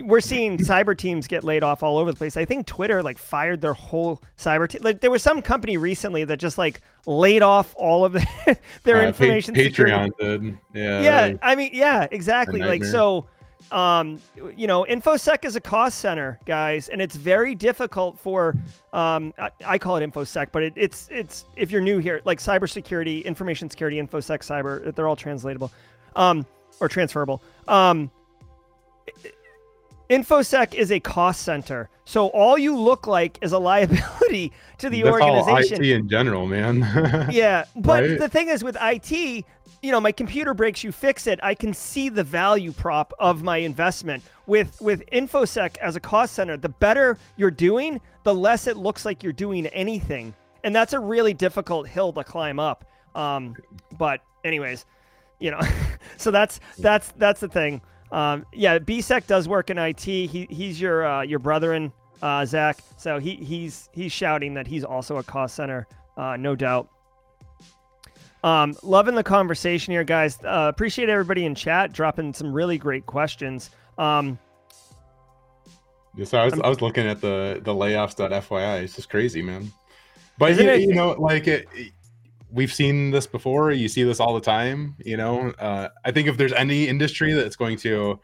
we're seeing cyber teams get laid off all over the place. I think Twitter like fired their whole cyber team. Like there was some company recently that just like laid off all of the, their uh, information. Patreon did. Yeah. Yeah. I mean, yeah, exactly. Like so um, you know, InfoSec is a cost center, guys, and it's very difficult for, um, I, I call it InfoSec, but it, it's, it's, if you're new here, like cybersecurity, information security, InfoSec, cyber, they're all translatable, um, or transferable. Um, InfoSec is a cost center. So all you look like is a liability to the That's organization. IT in general, man. yeah. But right? the thing is with IT, you know, my computer breaks, you fix it. I can see the value prop of my investment. With with InfoSec as a cost center, the better you're doing, the less it looks like you're doing anything. And that's a really difficult hill to climb up. Um, but anyways, you know, so that's that's that's the thing. Um, yeah, BSEC does work in IT. He he's your uh, your brother in uh, Zach. So he he's he's shouting that he's also a cost center, uh, no doubt. Um, loving the conversation here, guys. Uh, appreciate everybody in chat dropping some really great questions. Um, yeah, so I was I'm, i was looking at the the layoffs. layoffs.fyi. It's just crazy, man. But you, it, you know, like it, we've seen this before. You see this all the time. You know, uh, I think if there's any industry that's going to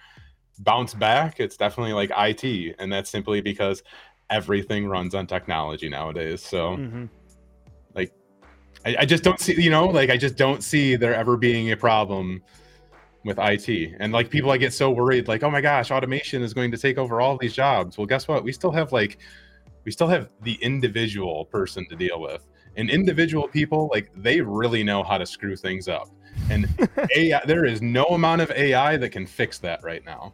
bounce back, it's definitely like IT, and that's simply because everything runs on technology nowadays. So, mm-hmm. I, I, just don't see. You know, like I just don't see there ever being a problem with IT. And like people, I get so worried, like, oh my gosh, automation is going to take over all these jobs. Well, guess what? We still have like, we still have the individual person to deal with and individual people like they really know how to screw things up and ai there is no amount of ai that can fix that right now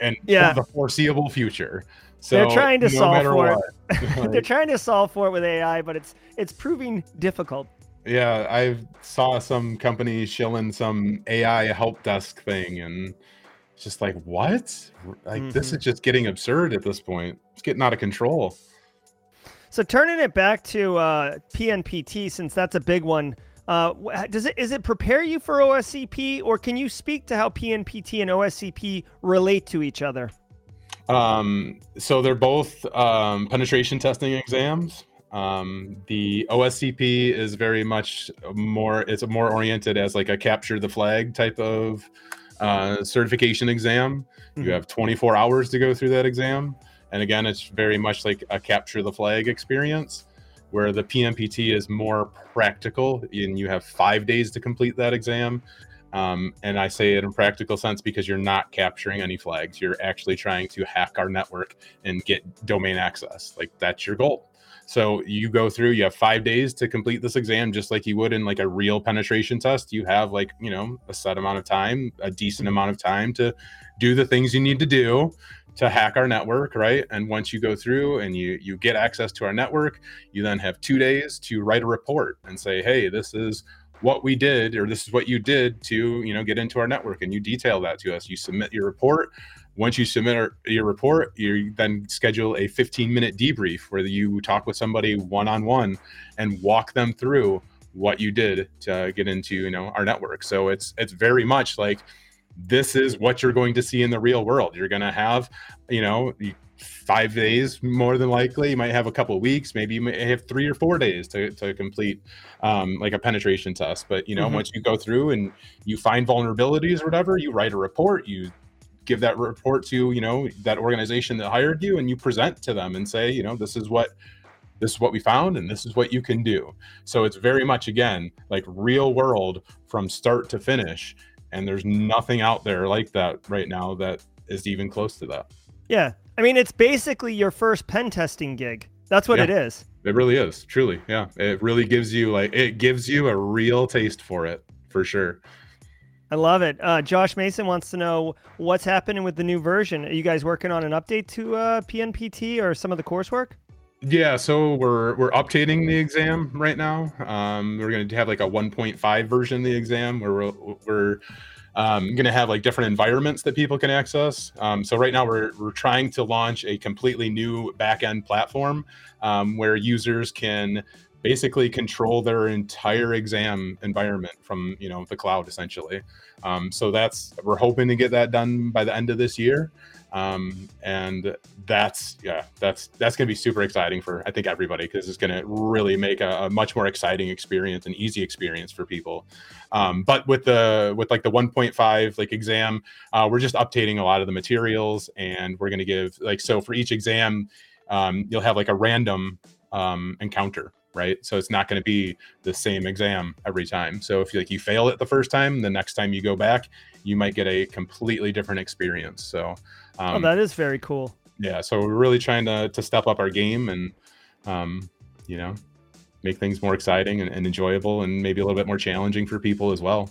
and yeah for the foreseeable future so they're trying to no solve for what, it they're trying to solve for it with ai but it's it's proving difficult. Yeah i saw some company shilling some ai help desk thing and it's just like what? Like mm-hmm. this is just getting absurd at this point. It's getting out of control. So turning it back to uh, PNPT, since that's a big one, uh, does it is it prepare you for OSCP, or can you speak to how PNPT and OSCP relate to each other? Um, so they're both um, penetration testing exams. Um, the OSCP is very much more it's more oriented as like a capture the flag type of uh, certification exam. Mm-hmm. You have 24 hours to go through that exam. And again, it's very much like a capture the flag experience where the PNPT is more practical and you have five days to complete that exam. Um, and I say it in practical sense because you're not capturing any flags. You're actually trying to hack our network and get domain access. Like that's your goal. So you go through, you have five days to complete this exam, just like you would in like a real penetration test. You have like, you know, a set amount of time, a decent amount of time to do the things you need to do to hack our network right and once you go through and you you get access to our network you then have two days to write a report and say hey this is what we did or this is what you did to you know get into our network and you detail that to us. You submit your report. Once you submit our, your report you then schedule a 15 minute debrief where you talk with somebody one-on-one and walk them through what you did to get into you know our network. So it's it's very much like this is what you're going to see in the real world. You're going to have, you know, five days more than likely. You might have a couple weeks, maybe you may have three or four days to, to complete um, like a penetration test. But, you know, mm-hmm. once you go through and you find vulnerabilities or whatever, you write a report, you give that report to, you know, that organization that hired you and you present to them and say, you know, this is what this is what we found and this is what you can do so it's very much again like real world from start to finish and there's nothing out there like that right now that is even close to that. Yeah. I mean, it's basically your first pen testing gig. That's what yeah, it is. It really is. Truly. Yeah. It really gives you like it gives you a real taste for it, for sure. I love it. Uh, Josh Mason wants to know what's happening with the new version. Are you guys working on an update to uh, PNPT or some of the coursework? Yeah, so we're we're updating the exam right now. Um, we're going to have like a 1.5 version of the exam where we're, we're um, going to have like different environments that people can access. Um, so right now we're we're trying to launch a completely new backend platform um, where users can basically control their entire exam environment from you know the cloud essentially. Um, so that's we're hoping to get that done by the end of this year. Um, and that's yeah that's that's to be super exciting for i think everybody because it's to really make a, a, much more exciting experience and easy experience for people. Um, but with the with like the 1.5 like exam uh, we're just updating a lot of the materials and we're to give like so for each exam um, you'll have like a random um, encounter right? So it's not going to be the same exam every time. So if you like you fail it the first time the next time you go back you might get a completely different experience. So oh, that is very cool yeah, so we're really trying to to step up our game and um, you know make things more exciting and, and, enjoyable and maybe a little bit more challenging for people as well.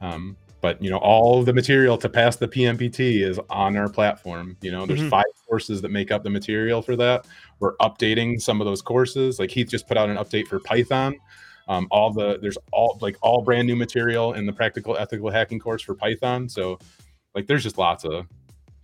Um, but you know, all the material to pass the PNPT is on our platform. You know, there's mm-hmm. five courses that make up the material for that. We're updating some of those courses. Like Heath just put out an update for Python. Um, all the there's all like all brand new material in the practical ethical hacking course for Python. So like there's just lots of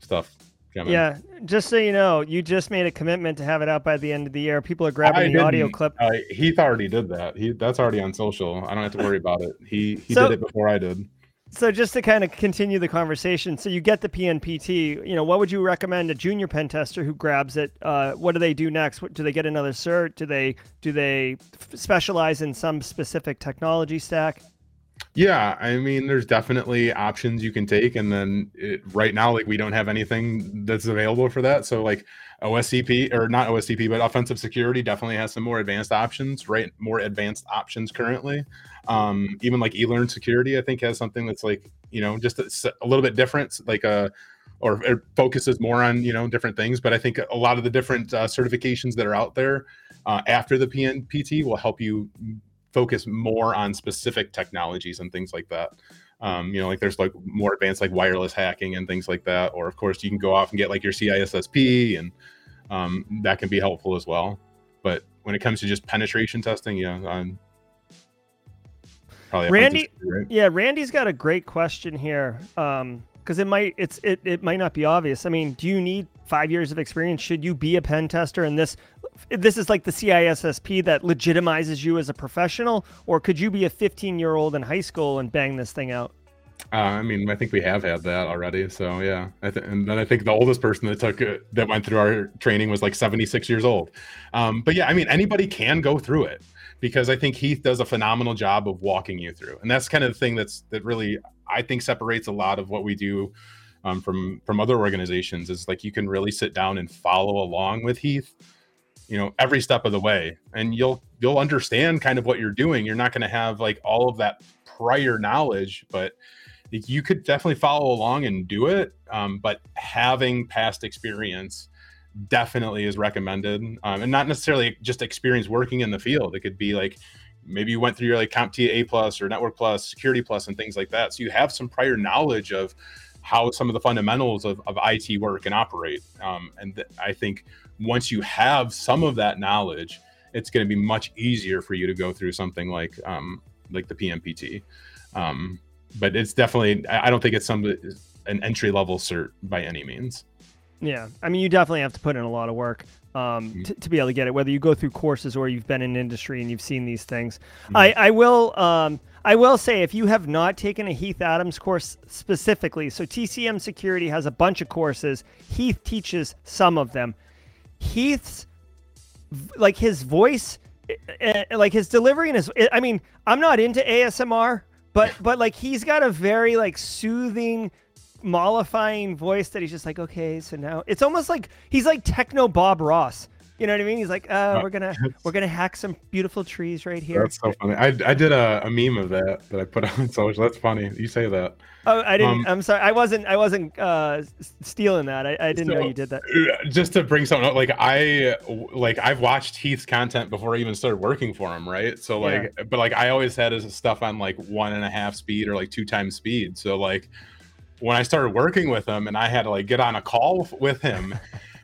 stuff coming. Yeah, just so you know, you just made a commitment to have it out by the end of the year. People are grabbing I the audio clip. Uh, Heath already did that. He that's already on social. I don't have to worry about it. He he so, did it before I did. So just to kind of continue the conversation, so you get the PNPT. You know, what would you recommend a junior pen tester who grabs it? Uh, what do they do next? What, do they get another cert? Do they do they specialize in some specific technology stack? Yeah, I mean, there's definitely options you can take, and then it, right now, like we don't have anything that's available for that. So like OSCP or not OSCP, but offensive security definitely has some more advanced options, right? More advanced options currently. Um, even like eLearn security, I think has something that's like you know just a, a little bit different, like a uh, or it focuses more on you know different things. But I think a lot of the different uh, certifications that are out there uh, after the PNPT will help you focus more on specific technologies and things like that. Um, you know, like there's like more advanced like wireless hacking and things like that. Or of course, you can go off and get like your CISSP, and um, that can be helpful as well. But when it comes to just penetration testing, yeah, I'm probably Randy. Right? Yeah, Randy's got a great question here. Um, because it might it's it, it might not be obvious. I mean, do you need five years of experience? Should you be a pen tester? And this this is like the CISSP that legitimizes you as a professional, or could you be a 15 year old in high school and bang this thing out? Uh, I mean, I think we have had that already. So yeah, th- and then I think the oldest person that took it, that went through our training was like 76 years old. Um, but yeah, I mean, anybody can go through it because I think Heath does a phenomenal job of walking you through, and that's kind of the thing that's that really I think separates a lot of what we do um, from from other organizations. Is like you can really sit down and follow along with Heath, you know, every step of the way, and you'll you'll understand kind of what you're doing. You're not going to have like all of that prior knowledge, but you could definitely follow along and do it. Um, but having past experience definitely is recommended um, and not necessarily just experience working in the field it could be like maybe you went through your like CompTIA A plus or Network Plus, Security Plus, and things like that. So you have some prior knowledge of how some of the fundamentals of, of IT work and operate. Um, and th- I think once you have some of that knowledge, it's going to be much easier for you to go through something like um, like the PNPT. Um, but it's definitely I don't think it's some an entry level cert by any means. Yeah, I mean, you definitely have to put in a lot of work um, mm-hmm. to, to, be able to get it, whether you go through courses or you've been in industry and you've seen these things. Mm-hmm. I, I will um, I will say if you have not taken a Heath Adams course specifically, so TCM Security has a bunch of courses. Heath teaches some of them. Heath's like his voice, uh, like his delivery and his. I mean, I'm not into ASMR, but but like he's got a very like soothing mollifying voice that he's just like, okay, so now it's almost like he's like techno Bob Ross. You know what I mean? He's like, oh, we're gonna we're gonna hack some beautiful trees right here. That's so funny. I, I did a, a meme of that that I put on social. That's funny. You say that. Oh, I didn't. Um, I'm sorry. I wasn't. I wasn't uh, stealing that. I, I didn't so, know you did that. Uh, just to bring something up, like I like I've watched Heath's content before I even started working for him, right? So like, yeah. but like I always had his stuff on like one and a half speed or like two times speed. So like when I started working with him and I had to like get on a call with him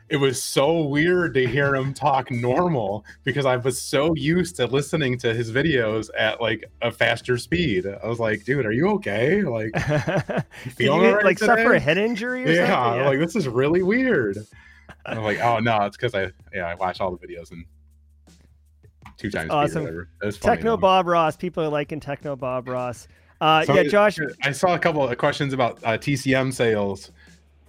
it was so weird to hear him talk normal because I was so used to listening to his videos at like a faster speed. I was like, dude, are you okay? Like, feeling you, right like today? suffer a head injury or yeah, something? Yeah, like this is really weird. I'm like, oh no, it's because I yeah I watch all the videos and two times awesome. whatever. Techno. Bob Ross. People are liking Techno Bob Ross. Uh, so yeah, Josh. I saw a couple of questions about uh, TCM sales.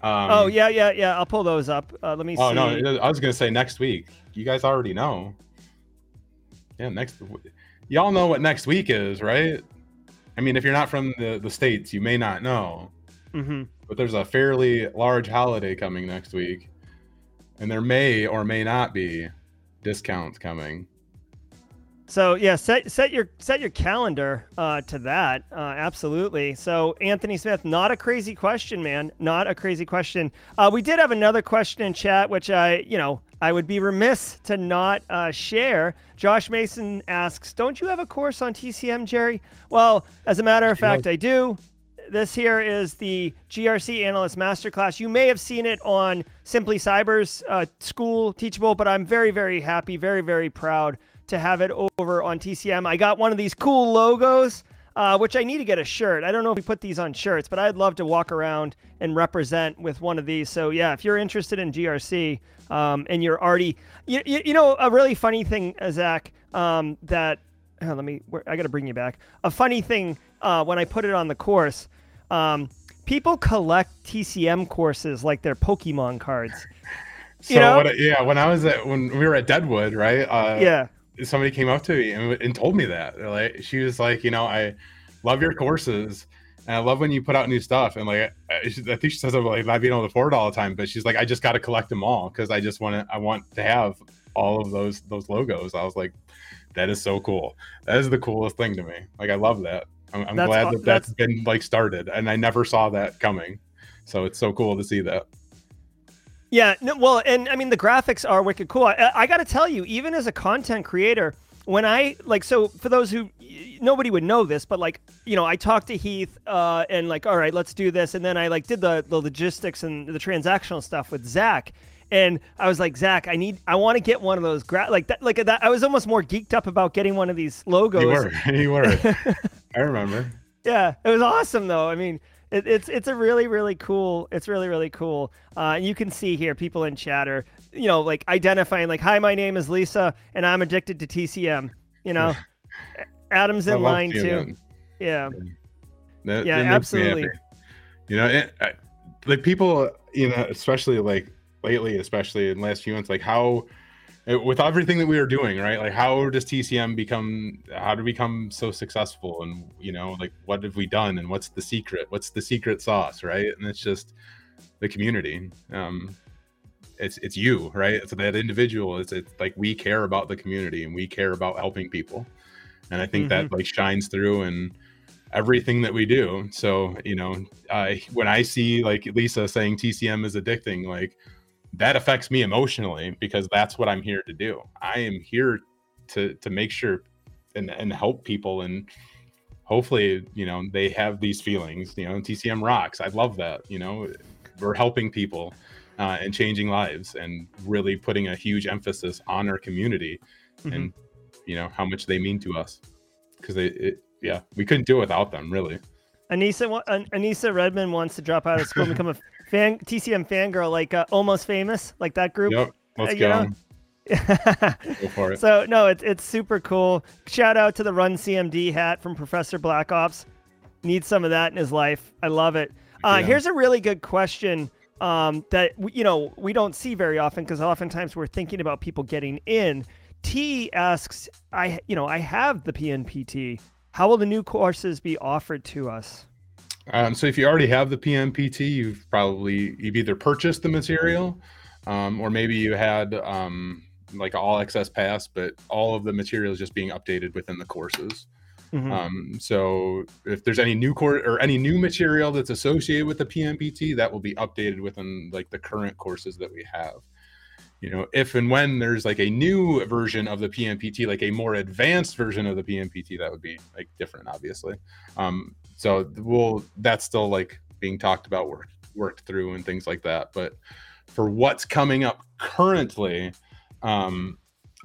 Um, oh yeah, yeah, yeah. I'll pull those up. Uh, let me. Oh see. no, I was gonna say next week. You guys already know. Yeah, next. Y'all know what next week is, right? I mean, if you're not from the the states, you may not know. Mm-hmm. But there's a fairly large holiday coming next week, and there may or may not be discounts coming. So yeah, set set your set your calendar uh, to that. Uh, absolutely. So Anthony Smith, not a crazy question, man. Not a crazy question. Uh, we did have another question in chat, which I, you know, I would be remiss to not uh, share. Josh Mason asks, "Don't you have a course on TCM, Jerry?" Well, as a matter of fact, I do. This here is the GRC Analyst Masterclass. You may have seen it on Simply Cyber's uh, school Teachable, but I'm very, very happy, very, very proud to have it over on TCM. I got one of these cool logos, uh, which I need to get a shirt. I don't know if we put these on shirts, but I'd love to walk around and represent with one of these. So yeah, if you're interested in GRC um, and you're already, you, you, you, know, a really funny thing, uh, Zach, um, that oh, let me, I got to bring you back. A funny thing uh, when I put it on the course. Um, people collect TCM courses like they're Pokemon cards. So you know? what, yeah, when I was at when we were at Deadwood, right? Uh, yeah somebody came up to me and, and told me that. Like she was like you know i love your courses and i love when you put out new stuff. And like i, I think she says like not being able to afford it all the time but she's like i just got to collect them all because i just want to i want to have all of those those logos. I was like that is so cool. That is the coolest thing to me. Like i love that. I'm, I'm glad that that's, that's been like started and i never saw that coming. So it's so cool to see that yeah, no, well, and I mean the graphics are wicked cool. I, I got to tell you, even as a content creator, when I like, so for those who nobody would know this, but like, you know, I talked to Heath uh, and like, all right, let's do this, and then I like did the the logistics and the transactional stuff with Zach. And I was like, Zach, I need, I want to get one of those gra- like that, like that. I was almost more geeked up about getting one of these logos. You were, you were. I remember. Yeah, it was awesome though. I mean, it, it's it's a really really cool. It's really really cool. Uh, you can see here people in chatter, you know, like identifying like, "Hi, my name is Lisa, and I'm addicted to TCM." You know, Adam's in line too. Yeah, that, yeah, absolutely. You know, it, I, like people, you know, especially like lately, especially in the last few months, like how with everything that we are doing right? Like how does tcm become how to become so successful? And you know like what have we done? And what's the secret? What's the secret sauce right? And it's just the community. Um it's it's you right? It's that individual. It's it's like we care about the community and we care about helping people. And i think mm-hmm. that like shines through in everything that we do. So you know i when i see like lisa saying tcm is addicting like that affects me emotionally because that's what I'm here to do. I am here to to make sure and and help people and hopefully, you know, they have these feelings, you know, TCM rocks. I love that, you know, we're helping people uh, and changing lives and really putting a huge emphasis on our community mm-hmm. and you know how much they mean to us because they it, yeah we couldn't do it without them really anisa anissa redmond wants to drop out of school and become a fan TCM fangirl, like uh, almost famous, like that group. Yep, let's uh, go. go for it. So no, it's it's super cool. Shout out to the Run CMD hat from Professor Black Ops. Needs some of that in his life. I love it. Uh, yeah. Here's a really good question um, that you know we don't see very often because oftentimes we're thinking about people getting in. T asks, I you know I have the PNPT. How will the new courses be offered to us? Um, so if you already have the PNPT, you've probably you've either purchased the material, um, or maybe you had um, like all access pass, but all of the material is just being updated within the courses. Mm-hmm. Um, so if there's any new course or any new material that's associated with the PNPT, that will be updated within like the current courses that we have. You know, if and when there's like a new version of the PNPT, like a more advanced version of the PNPT, that would be like different, obviously. Um, so we'll that's still like being talked about, worked worked through, and things like that. But for what's coming up currently, um,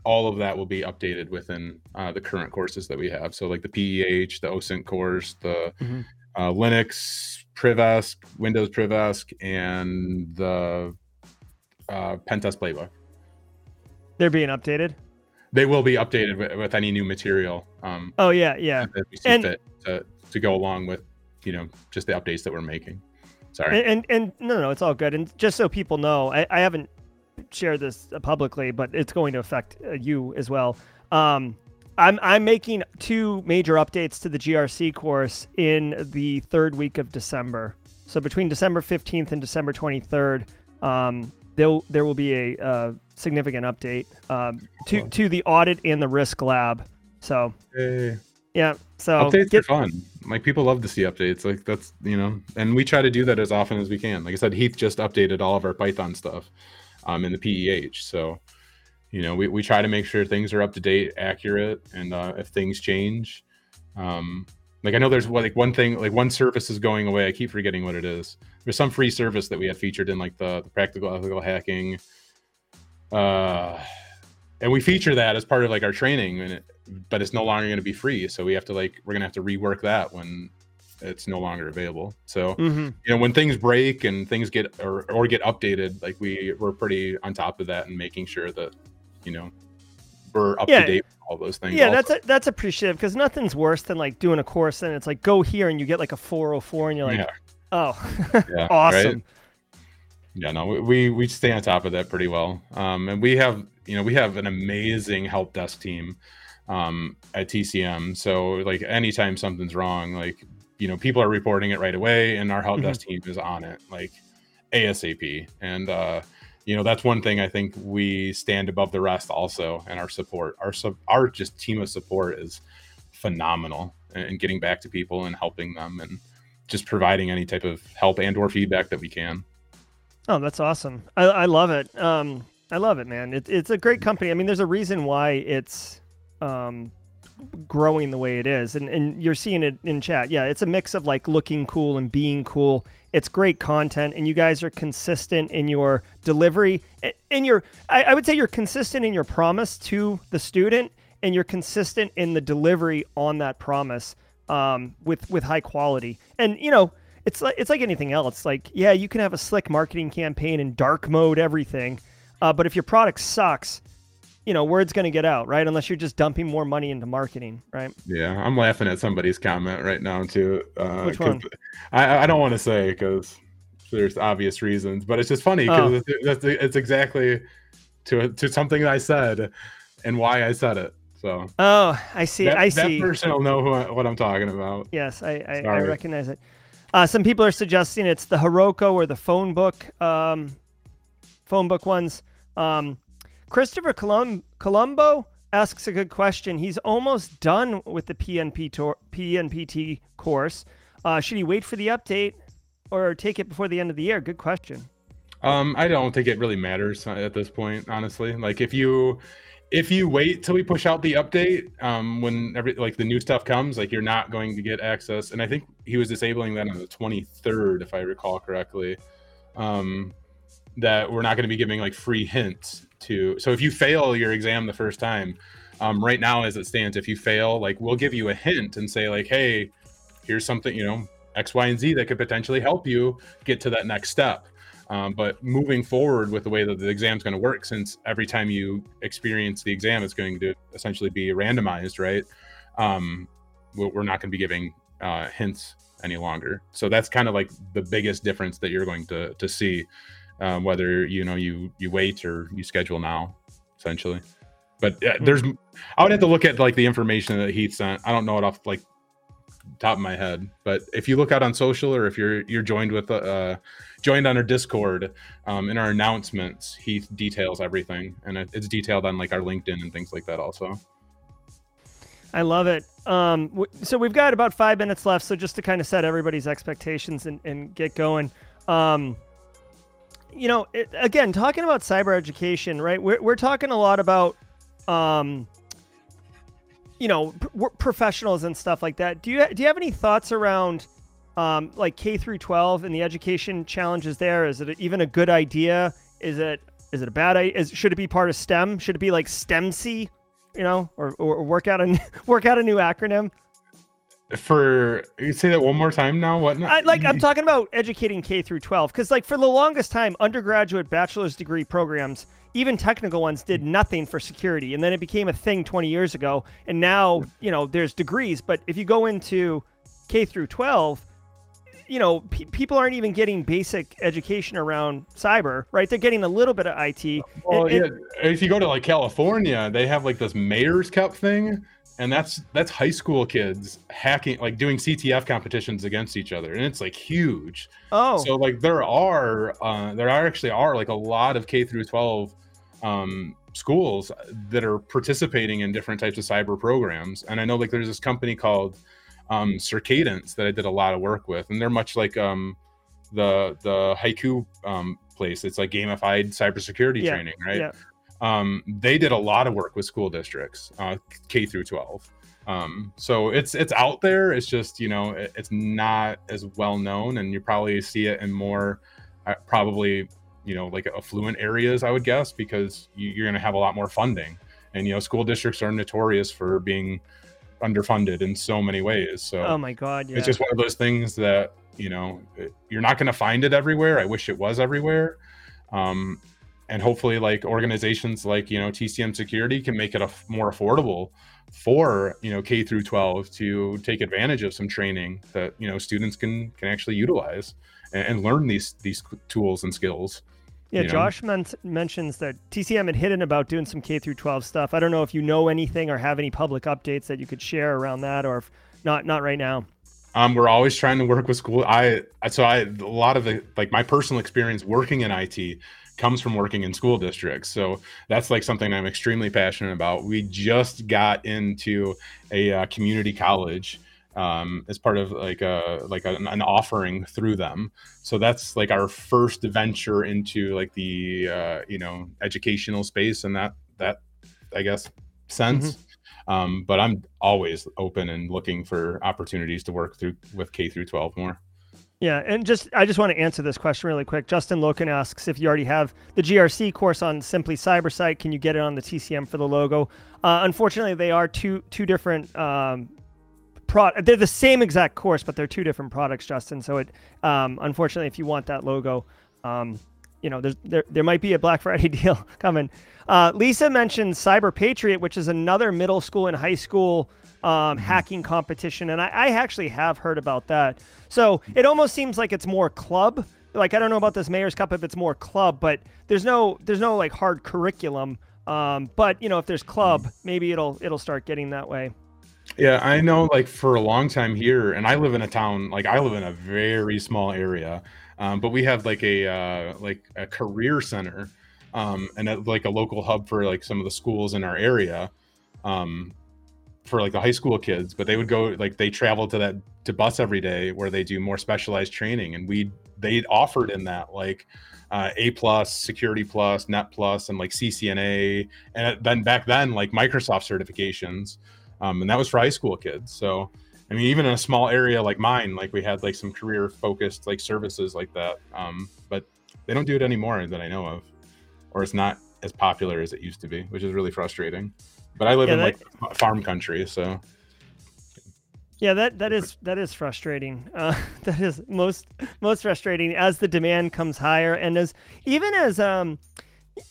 all of that will be updated within uh, the current courses that we have. So like the PEH, the OSINT course, the mm-hmm. uh, Linux, Privesc, Windows Privesc, and the uh, Pentest Playbook. They're being updated. They will be updated with, with any new material. Um, oh yeah, yeah. and, to, to go along with, you know, just the updates that we're making. Sorry. And, and, and no, no, it's all good. And just so people know, I, I haven't shared this publicly, but it's going to affect uh, you as well. Um, I'm I'm making two major updates to the GRC course in the third week of December. So between December 15th and December 23rd, um, there there will be a uh, significant update um, to to the audit and the risk lab. So hey. yeah, so updates get, are fun. Like people love to see updates. Like that's you know, and we try to do that as often as we can. Like I said, Heath just updated all of our Python stuff um, in the PEH. So you know, we, we try to make sure things are up to date, accurate, and uh, if things change, um, like I know there's like one thing, like one service is going away. I keep forgetting what it is. There's some free service that we had featured in like the, the practical ethical hacking, uh, and we feature that as part of like our training, and it, but it's no longer going to be free. So we have to like we're gonna have to rework that when it's no longer available. So mm-hmm. you know when things break and things get or, or get updated, like we we're pretty on top of that and making sure that you know we're up yeah. to date with all those things. Yeah, also. that's a, that's appreciative because nothing's worse than like doing a course and it's like go here and you get like a 404 and you're like, yeah. oh, yeah, awesome. Right? Yeah, no, we we stay on top of that pretty well. Um, and we have you know we have an amazing help desk team um, at TCM. So like anytime something's wrong, like you know people are reporting it right away, and our help mm-hmm. desk team is on it like ASAP. And uh, you know that's one thing I think we stand above the rest also, and our support, our sub, our just team of support is phenomenal, and getting back to people and helping them, and just providing any type of help and or feedback that we can. Oh, that's awesome! I, I love it. Um, I love it, man. It, it's a great company. I mean, there's a reason why it's um, growing the way it is, and and you're seeing it in chat. Yeah, it's a mix of like looking cool and being cool it's great content, and you guys are consistent in your delivery. In your, I, I would say you're consistent in your promise to the student, and you're consistent in the delivery on that promise um, with with high quality. And you know, it's like it's like anything else. Like, yeah, you can have a slick marketing campaign and dark mode everything, uh, but if your product sucks, you know, word's going to get out, right? Unless you're just dumping more money into marketing, right? Yeah, I'm laughing at somebody's comment right now too. Uh, Which one? I, I don't want to say because there's obvious reasons, but it's just funny because oh. it's, it's, exactly to to something I said and why I said it. So. Oh, I see. That, I see. That person will know I, what I'm talking about. Yes, I I, I recognize it. Uh, some people are suggesting it's the Heroku or the phone book, um, phone book ones. Um, Christopher Colum- Colombo asks a good question. He's almost done with the PNP tor- PNPT course. Uh, should he wait for the update or take it before the end of the year? Good question. Um, I don't think it really matters at this point, honestly. Like if you if you wait till we push out the update, um, when every like the new stuff comes, like you're not going to get access. And I think he was disabling that on the 23rd, if I recall correctly. Um, that we're not going to be giving like free hints to. So if you fail your exam the first time um, right now as it stands if you fail like we'll give you a hint and say like hey here's something you know x y and z that could potentially help you get to that next step. Um, but moving forward with the way that the exam is going to work since every time you experience the exam it's going to essentially be randomized right? Um, we're not going to be giving uh, hints any longer. So that's kind of like the biggest difference that you're going to to see um, whether you know you you wait or you schedule now, essentially. But uh, there's, I would have to look at like the information that he sent. I don't know it off like top of my head, but if you look out on social or if you're you're joined with uh joined on our Discord, um, in our announcements, he details everything, and it's detailed on like our LinkedIn and things like that also. I love it. Um, w- so we've got about five minutes left. So just to kind of set everybody's expectations and, and get going. Um, you know, it, again, talking about cyber education, right? We're, we're talking a lot about, um, you know, p- professionals and stuff like that. Do you do you have any thoughts around, um, like K through 12 and the education challenges there? Is it even a good idea Is it is it a bad idea? Is, should it be part of STEM? Should it be like STEMC? You know, or, or work out a work out a new acronym for you say that one more time now? What I, like i'm talking about educating k through 12 because like for the longest time undergraduate bachelor's degree programs even technical ones did nothing for security and then it became a thing 20 years ago and now you know there's degrees. But if you go into k through 12 you know pe- people aren't even getting basic education around cyber right? They're getting a little bit of it well, yeah. if you go to like california they have like this mayor's cup thing and that's that's high school kids hacking like doing ctf competitions against each other and it's like huge. Oh. So like there are uh, there are actually are like a lot of k through 12 um, schools that are participating in different types of cyber programs. And i know like there's this company called um, circadence that i did a lot of work with and they're much like um, the the haiku um, place. It's like gamified cybersecurity yeah, training right? Yeah um, they did a lot of work with school districts, uh, K through 12. Um, so it's it's out there. It's just you know it, it's not as well known, and you probably see it in more uh, probably you know like affluent areas, I would guess, because you, you're going to have a lot more funding. And you know, school districts are notorious for being underfunded in so many ways. So oh my god, yeah. it's just one of those things that you know you're not going to find it everywhere. I wish it was everywhere. Um, and hopefully like organizations like you know tcm security can make it a more affordable for you know k through 12 to take advantage of some training that you know students can can actually utilize and, and learn these these tools and skills yeah josh men- mentions that tcm had hidden about doing some k through 12 stuff i don't know if you know anything or have any public updates that you could share around that or if not not right now um, we're always trying to work with school. I so I a lot of the like my personal experience working in IT comes from working in school districts. So that's like something I'm extremely passionate about. We just got into a uh, community college um, as part of like a like a, an offering through them. So that's like our first venture into like the uh, you know educational space and that that I guess sense. Mm-hmm. Um, but I'm always open and looking for opportunities to work through with K through 12 more. Yeah, and just I just want to answer this question really quick. Justin Loken asks if you already have the GRC course on Simply Cyber site, can you get it on the TCM for the logo? Uh, unfortunately, they are two two different um, pro. They're the same exact course, but they're two different products, Justin. So it um, unfortunately, if you want that logo, um, you know, there's there there might be a Black Friday deal coming. Uh, Lisa mentioned Cyber Patriot, which is another middle school and high school um, mm-hmm. hacking competition, and I, I actually have heard about that. So it almost seems like it's more club. Like I don't know about this Mayor's Cup if it's more club, but there's no there's no like hard curriculum. Um, but you know if there's club, maybe it'll it'll start getting that way. Yeah, I know. Like for a long time here, and I live in a town. Like I live in a very small area, um, but we have like a uh, like a career center, um, and a, like a local hub for like some of the schools in our area. Um, for like the high school kids, but they would go like they travel to that to bus every day where they do more specialized training, and we they offered in that like uh, A plus, Security plus, Net plus, and like CCNA, and then back then like Microsoft certifications, um, and that was for high school kids. So I mean, even in a small area like mine, like we had like some career focused like services like that, um, but they don't do it anymore that I know of, or it's not as popular as it used to be, which is really frustrating. But I live yeah, in that, like farm country, so yeah, that that is that is frustrating. Uh, that is most most frustrating as the demand comes higher, and as even as um,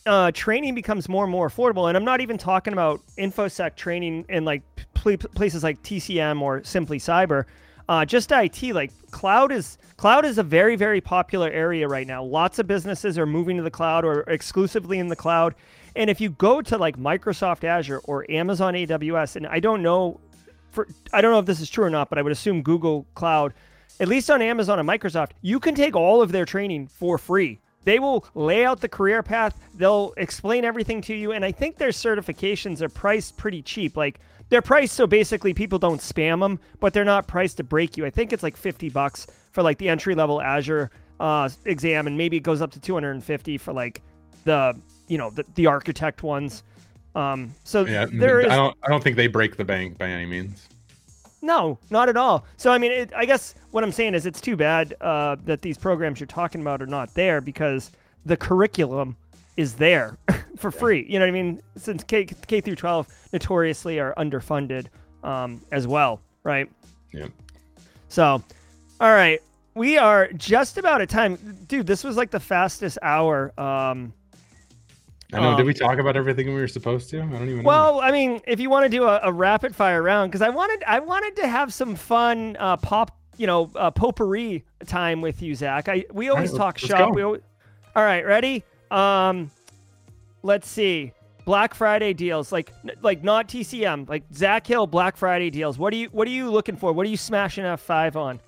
uh, training becomes more and more affordable. And I'm not even talking about infosec training in like pl- places like TCM or Simply Cyber. Uh, just IT, like cloud is cloud is a very very popular area right now. Lots of businesses are moving to the cloud or exclusively in the cloud. And if you go to like Microsoft Azure or Amazon AWS, and I don't know for I don't know if this is true or not, but I would assume Google Cloud, at least on Amazon and Microsoft, you can take all of their training for free. They will lay out the career path, they'll explain everything to you, and I think their certifications are priced pretty cheap. Like they're priced so basically people don't spam them, but they're not priced to break you. I think it's like 50 bucks for like the entry level Azure uh, exam, and maybe it goes up to 250 for like the you know the, the architect ones. Um, so yeah, there is. I don't. I don't think they break the bank by any means. No, not at all. So I mean, it, I guess what I'm saying is it's too bad uh, that these programs you're talking about are not there because the curriculum is there for free. You know what I mean? Since K K through 12 notoriously are underfunded um, as well, right? Yeah. So, all right, we are just about at time, dude. This was like the fastest hour. Um, I know. did Um, we talk about everything we were supposed to? I don't even know. well, I mean, if you want to do a, a rapid fire round, because I wanted, I wanted to have some fun uh, pop, you know, uh, potpourri time with you, Zach. I we always right, talk shop. go. We always, all right, ready? Um, let's see. Black Friday deals, like like not TCM, like Zach Hill Black Friday deals. What are you what are you looking for? What are you smashing F five on?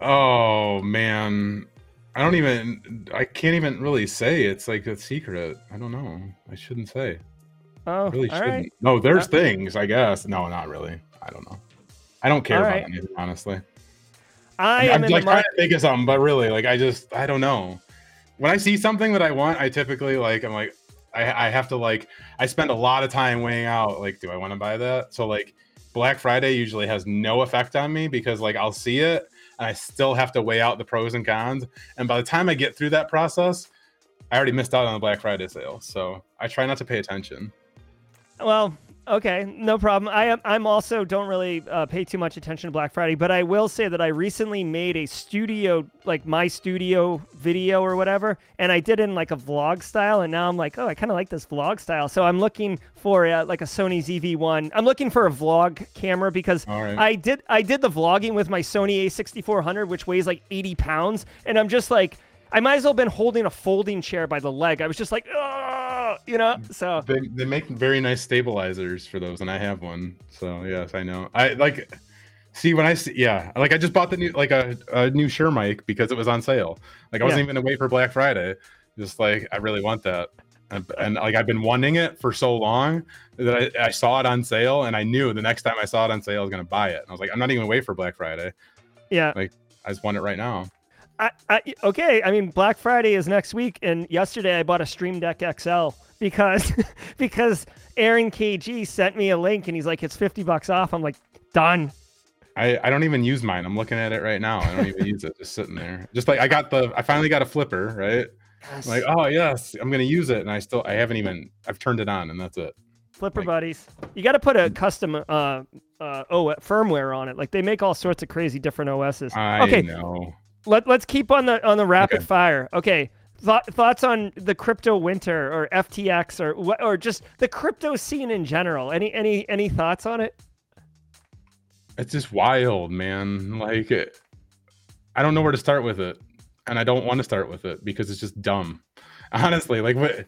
Oh man, I don't even. I can't even really say. It's like a secret. I don't know. I shouldn't say. Oh, I really all shouldn't. right. No, there's things. I guess. No, not really. I don't know. I don't care All about right. anything, honestly. I I'm am like trying to think of something, but really, like I just I don't know. When I see something that I want, I typically like I'm like I I have to like I spend a lot of time weighing out like do I want to buy that? So like Black Friday usually has no effect on me because like I'll see it and I still have to weigh out the pros and cons. And by the time I get through that process, I already missed out on the Black Friday sale. So I try not to pay attention. Well, okay, no problem. I am. I'm also don't really uh, pay too much attention to Black Friday, but I will say that I recently made a studio, like my studio video or whatever, and I did it in like a vlog style. And now I'm like, oh, I kind of like this vlog style. So I'm looking for uh, like a Sony ZV-1. I'm looking for a vlog camera because right. I did I did the vlogging with my Sony A6400, which weighs like 80 pounds, and I'm just like. I might as well have been holding a folding chair by the leg. I was just like, oh, you know. So They, they make very nice stabilizers for those, and I have one. So yes, I know. I like see when I see yeah, like I just bought the new like a, a new Shure mic because it was on sale. Like I wasn't Yeah. even gonna wait for Black Friday. Just like I really want that. And, and like I've been wanting it for so long that I, I saw it on sale and I knew the next time I saw it on sale I was gonna buy it. And I was like, I'm not even gonna wait for Black Friday. yeah. Like I just want it right now. I, I, okay, I mean Black Friday is next week, and yesterday I bought a Stream Deck XL because because Aaron KG sent me a link and he's like, it's fifty bucks off. I'm like, done. I, I don't even use mine. I'm looking at it right now. I don't even use it. Just sitting there. Just like I got the I finally got a flipper, right? I'm like, oh yes, I'm gonna use it, and I still I haven't even I've turned it on, and that's it. Flipper like- buddies. You got to put a custom uh uh firmware on it. Like they make all sorts of crazy different OSs. I okay, know. let let's keep on the on the rapid Okay. fire. Okay. Thought, thoughts on the crypto winter or FTX or what or just the crypto scene in general? Any any any thoughts on it? It's just wild, man. Like, it, I don't know where to start with it, and I don't want to start with it because it's just dumb. Honestly, like, what?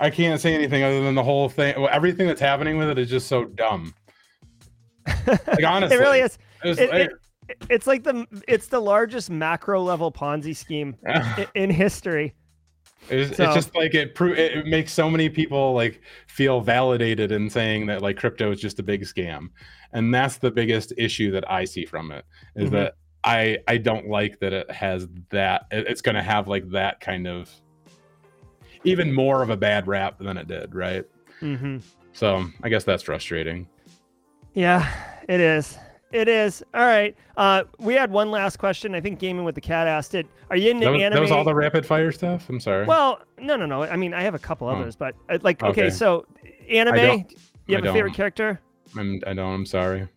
I can't say anything other than the whole thing. well, Everything that's happening with it is just so dumb. Like, honestly, it really is. It's It- like- It's like the it's the largest macro level Ponzi scheme i- in history. It's, So- it's just like it, pro- it makes so many people like feel validated in saying that like crypto is just a big scam, and that's the biggest issue that I see from it is Mhm. that I I don't like that it has that it's going to have like that kind of even more of a bad rap than it did, right? hmm So I guess that's frustrating. Yeah, it is. It is. All right. Uh, we had one last question. I think Gaming with the Cat asked it. Are you into That was, anime? that was all the rapid fire stuff. I'm sorry. Well, no, no, no. I mean, I have a couple Oh. others, but uh, like, okay, Okay. so anime. don't- You have a favorite don't. character? I'm, I don't. I'm sorry.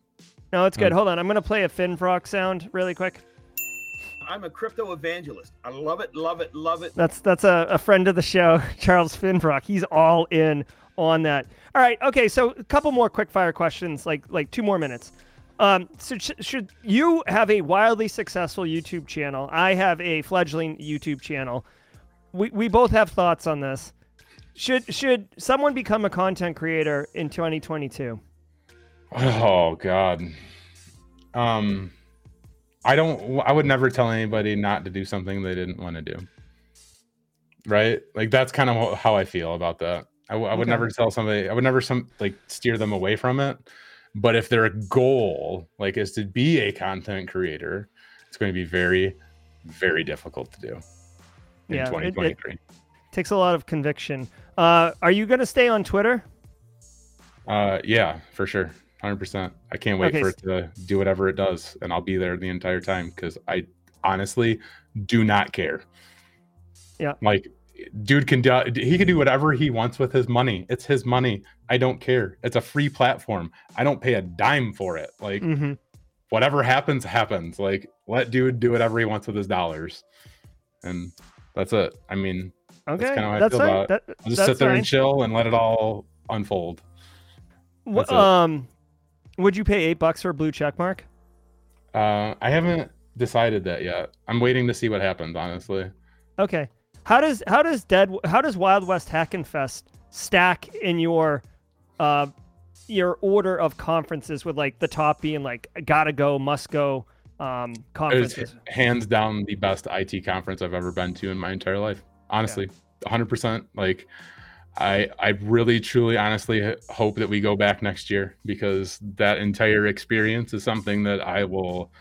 No, it's good. Hmm. Hold on. I'm gonna play a Finfrock sound really quick. I'm a crypto evangelist. I love it, love it, love it. That's that's a, a friend of the show, Charles Finfrock. He's all in on that. All right. Okay. So a couple more quick fire questions, like like two more minutes. Um, so sh- should you have a wildly successful YouTube channel? I have a fledgling YouTube channel. We we both have thoughts on this. Should should someone become a content creator in 2022? Oh God. Um, I don't. I would never tell anybody not to do something they didn't want to do. Right? Like that's kind of how I feel about that. I, w- I would Okay. never tell somebody. I would never some like steer them away from it. But if their goal like is to be a content creator, it's going to be very, very difficult to do in Yeah, it- it- 2023. Takes a lot of conviction. Uh, are you gonna stay on Twitter? Uh, yeah, for sure, hundred percent. I can't wait Okay, for it to do whatever it does, and I'll be there the entire time because I honestly do not care. Yeah. like dude can do he can do whatever he wants with his money. It's his money. I don't care. It's a free platform. I don't pay a dime for it. Like hmm whatever happens, happens. Like let dude do whatever he wants with his dollars. And that's it. I mean, Okay, kinda how I that's feel fine. about That, I'll just sit there and chill and let it all unfold. That's it. um, would you pay eight bucks for a blue check mark? Uh, I haven't decided that yet. I'm waiting to see what happens, honestly. Okay. How does how does Dead how does Wild West Hackin' Fest stack in your uh your order of conferences with like the top being like gotta go, must go um It's conferences? hands down the best IT conference I've ever been to in my entire life. Honestly, 100%. Like, I I really truly honestly hope that we go back next year because that entire experience is something that I will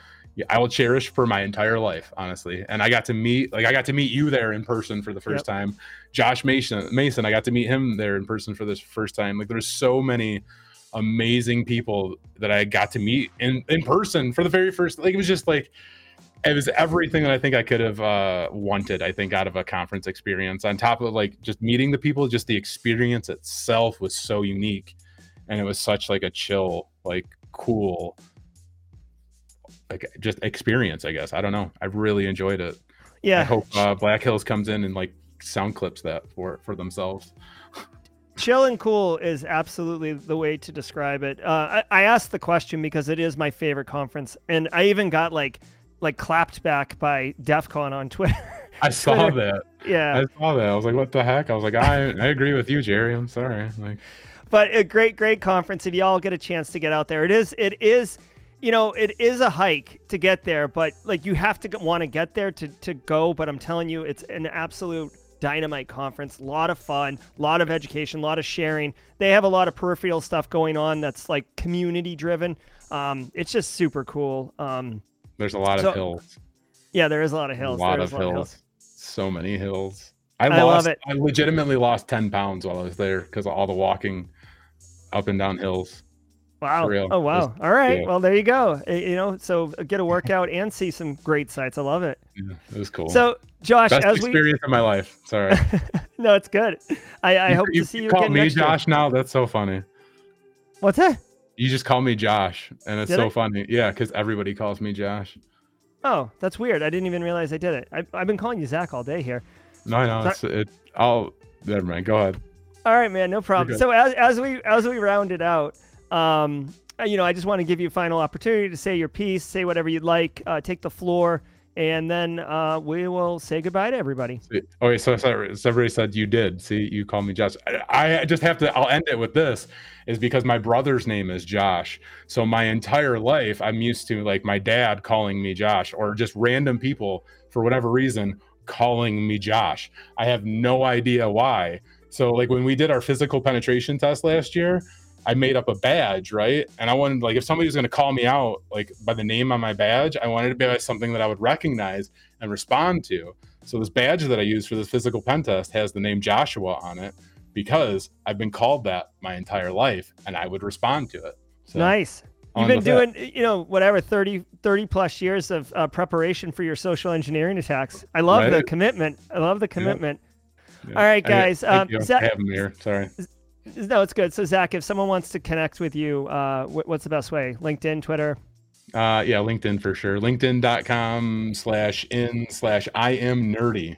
I will cherish for my entire life, honestly. And I got to meet like I got to meet you there in person for the first time. Josh Mason Mason, I got to meet him there in person for this first time. Like there's so many amazing people that I got to meet in in person for the very first like it was just like it was everything that I think I could have uh, wanted. I think out of a conference experience. On top of like just meeting the people, just the experience itself was so unique, and it was such like a chill, like cool, like just experience. I guess I don't know. I really enjoyed it. Yeah. I hope uh, Black Hills comes in and like sound clips that for for themselves. Chill and cool is absolutely the way to describe it. Uh, I, I asked the question because it is my favorite conference, and I even got like like clapped back by DEF CON on Twitter. I saw Twitter. that. yeah, I saw that. I was like, what the heck? I was like, I I agree with you, Jerry. I'm sorry. Like. but a great great conference if y'all get a chance to get out there it is it is you know it is a hike to get there but like you have to want to get there to, to go but i'm telling you it's an absolute dynamite conference a lot of fun a lot of education a lot of sharing they have a lot of peripheral stuff going on that's like community driven um, it's just super cool um, There's a lot So- of hills. yeah there is a lot of hills a lot of a lot hills. So many hills. I, I love it. I legitimately lost ten pounds while I was there because of all the walking up and down hills. Wow. Oh wow. Just- All right. yeah. Well, there you go. You know, so get a workout and see some great sights. I love it. Yeah, it was cool. So, Josh, best as we experience of my life. Sorry. no, it's good. I, I You- hope you, to see you you call again me next year. Josh now. That's so funny. What's that? You just call me Josh, and it's Did so I? funny. Yeah, because everybody calls me Josh. Oh, that's weird. I didn't even realize I did it. I, I've been calling you Zach all day here. No, no, it's it. I'll. Never mind. Go ahead. All right, man, no problem. So as, as we as we round it out, um, you know, I just want to give you a final opportunity to say your piece, say whatever you'd like, uh, take the floor, and then uh, we will say goodbye to everybody. Okay, so, everybody said you did. See, you call me Josh. I just have to. I'll end it with this, is because my brother's name is Josh. So my entire life, I'm used to like my dad calling me Josh, or just random people for whatever reason calling me Josh. I have no idea why. So like when we did our physical penetration test last year, I made up a badge, right? And I wanted like if somebody was going to call me out like by the name on my badge, I wanted to be like, something that I would recognize and respond to. So this badge that I use for this physical pen test has the name Joshua on it because I've been called that my entire life and I would respond to it. So Nice. You've been with that. doing, you know, whatever 30, 30 plus years of uh, preparation for your social engineering attacks. I love the commitment. I love the commitment. Yeah. All right, I- guys, thank um. Zach- I have them here. Sorry. No, it's good. So Zach, if someone wants to connect with you, uh, wh- what's the best way? LinkedIn, Twitter. Uh, yeah, LinkedIn for sure. LinkedIn.com slash in slash I am nerdy.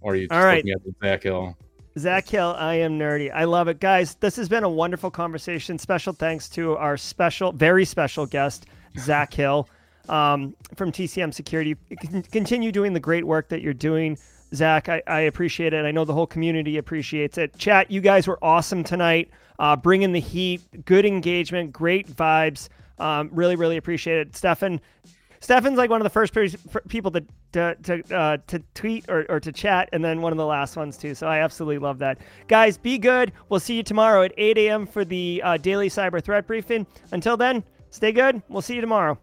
Or you just All right. me up at Zach Hill. Zach Hill, I am nerdy. I love it. Guys, this has been a wonderful conversation. Special thanks to our special, very special guest, Zach Hill um, from TCM Security. Con- Continue doing the great work that you're doing. Zach, I, I appreciate it. I know the whole community appreciates it. Chat, you guys were awesome tonight. Uh, bringing the heat, good engagement, great vibes. Um, really, really appreciate it. Stefan, Stefan's like one of the first people to to to, uh, to tweet or, or to chat, and then one of the last ones too. So I absolutely love that. Guys, be good. We'll see you tomorrow at 8 a.m. for the uh, daily cyber threat briefing. Until then, stay good. We'll see you tomorrow.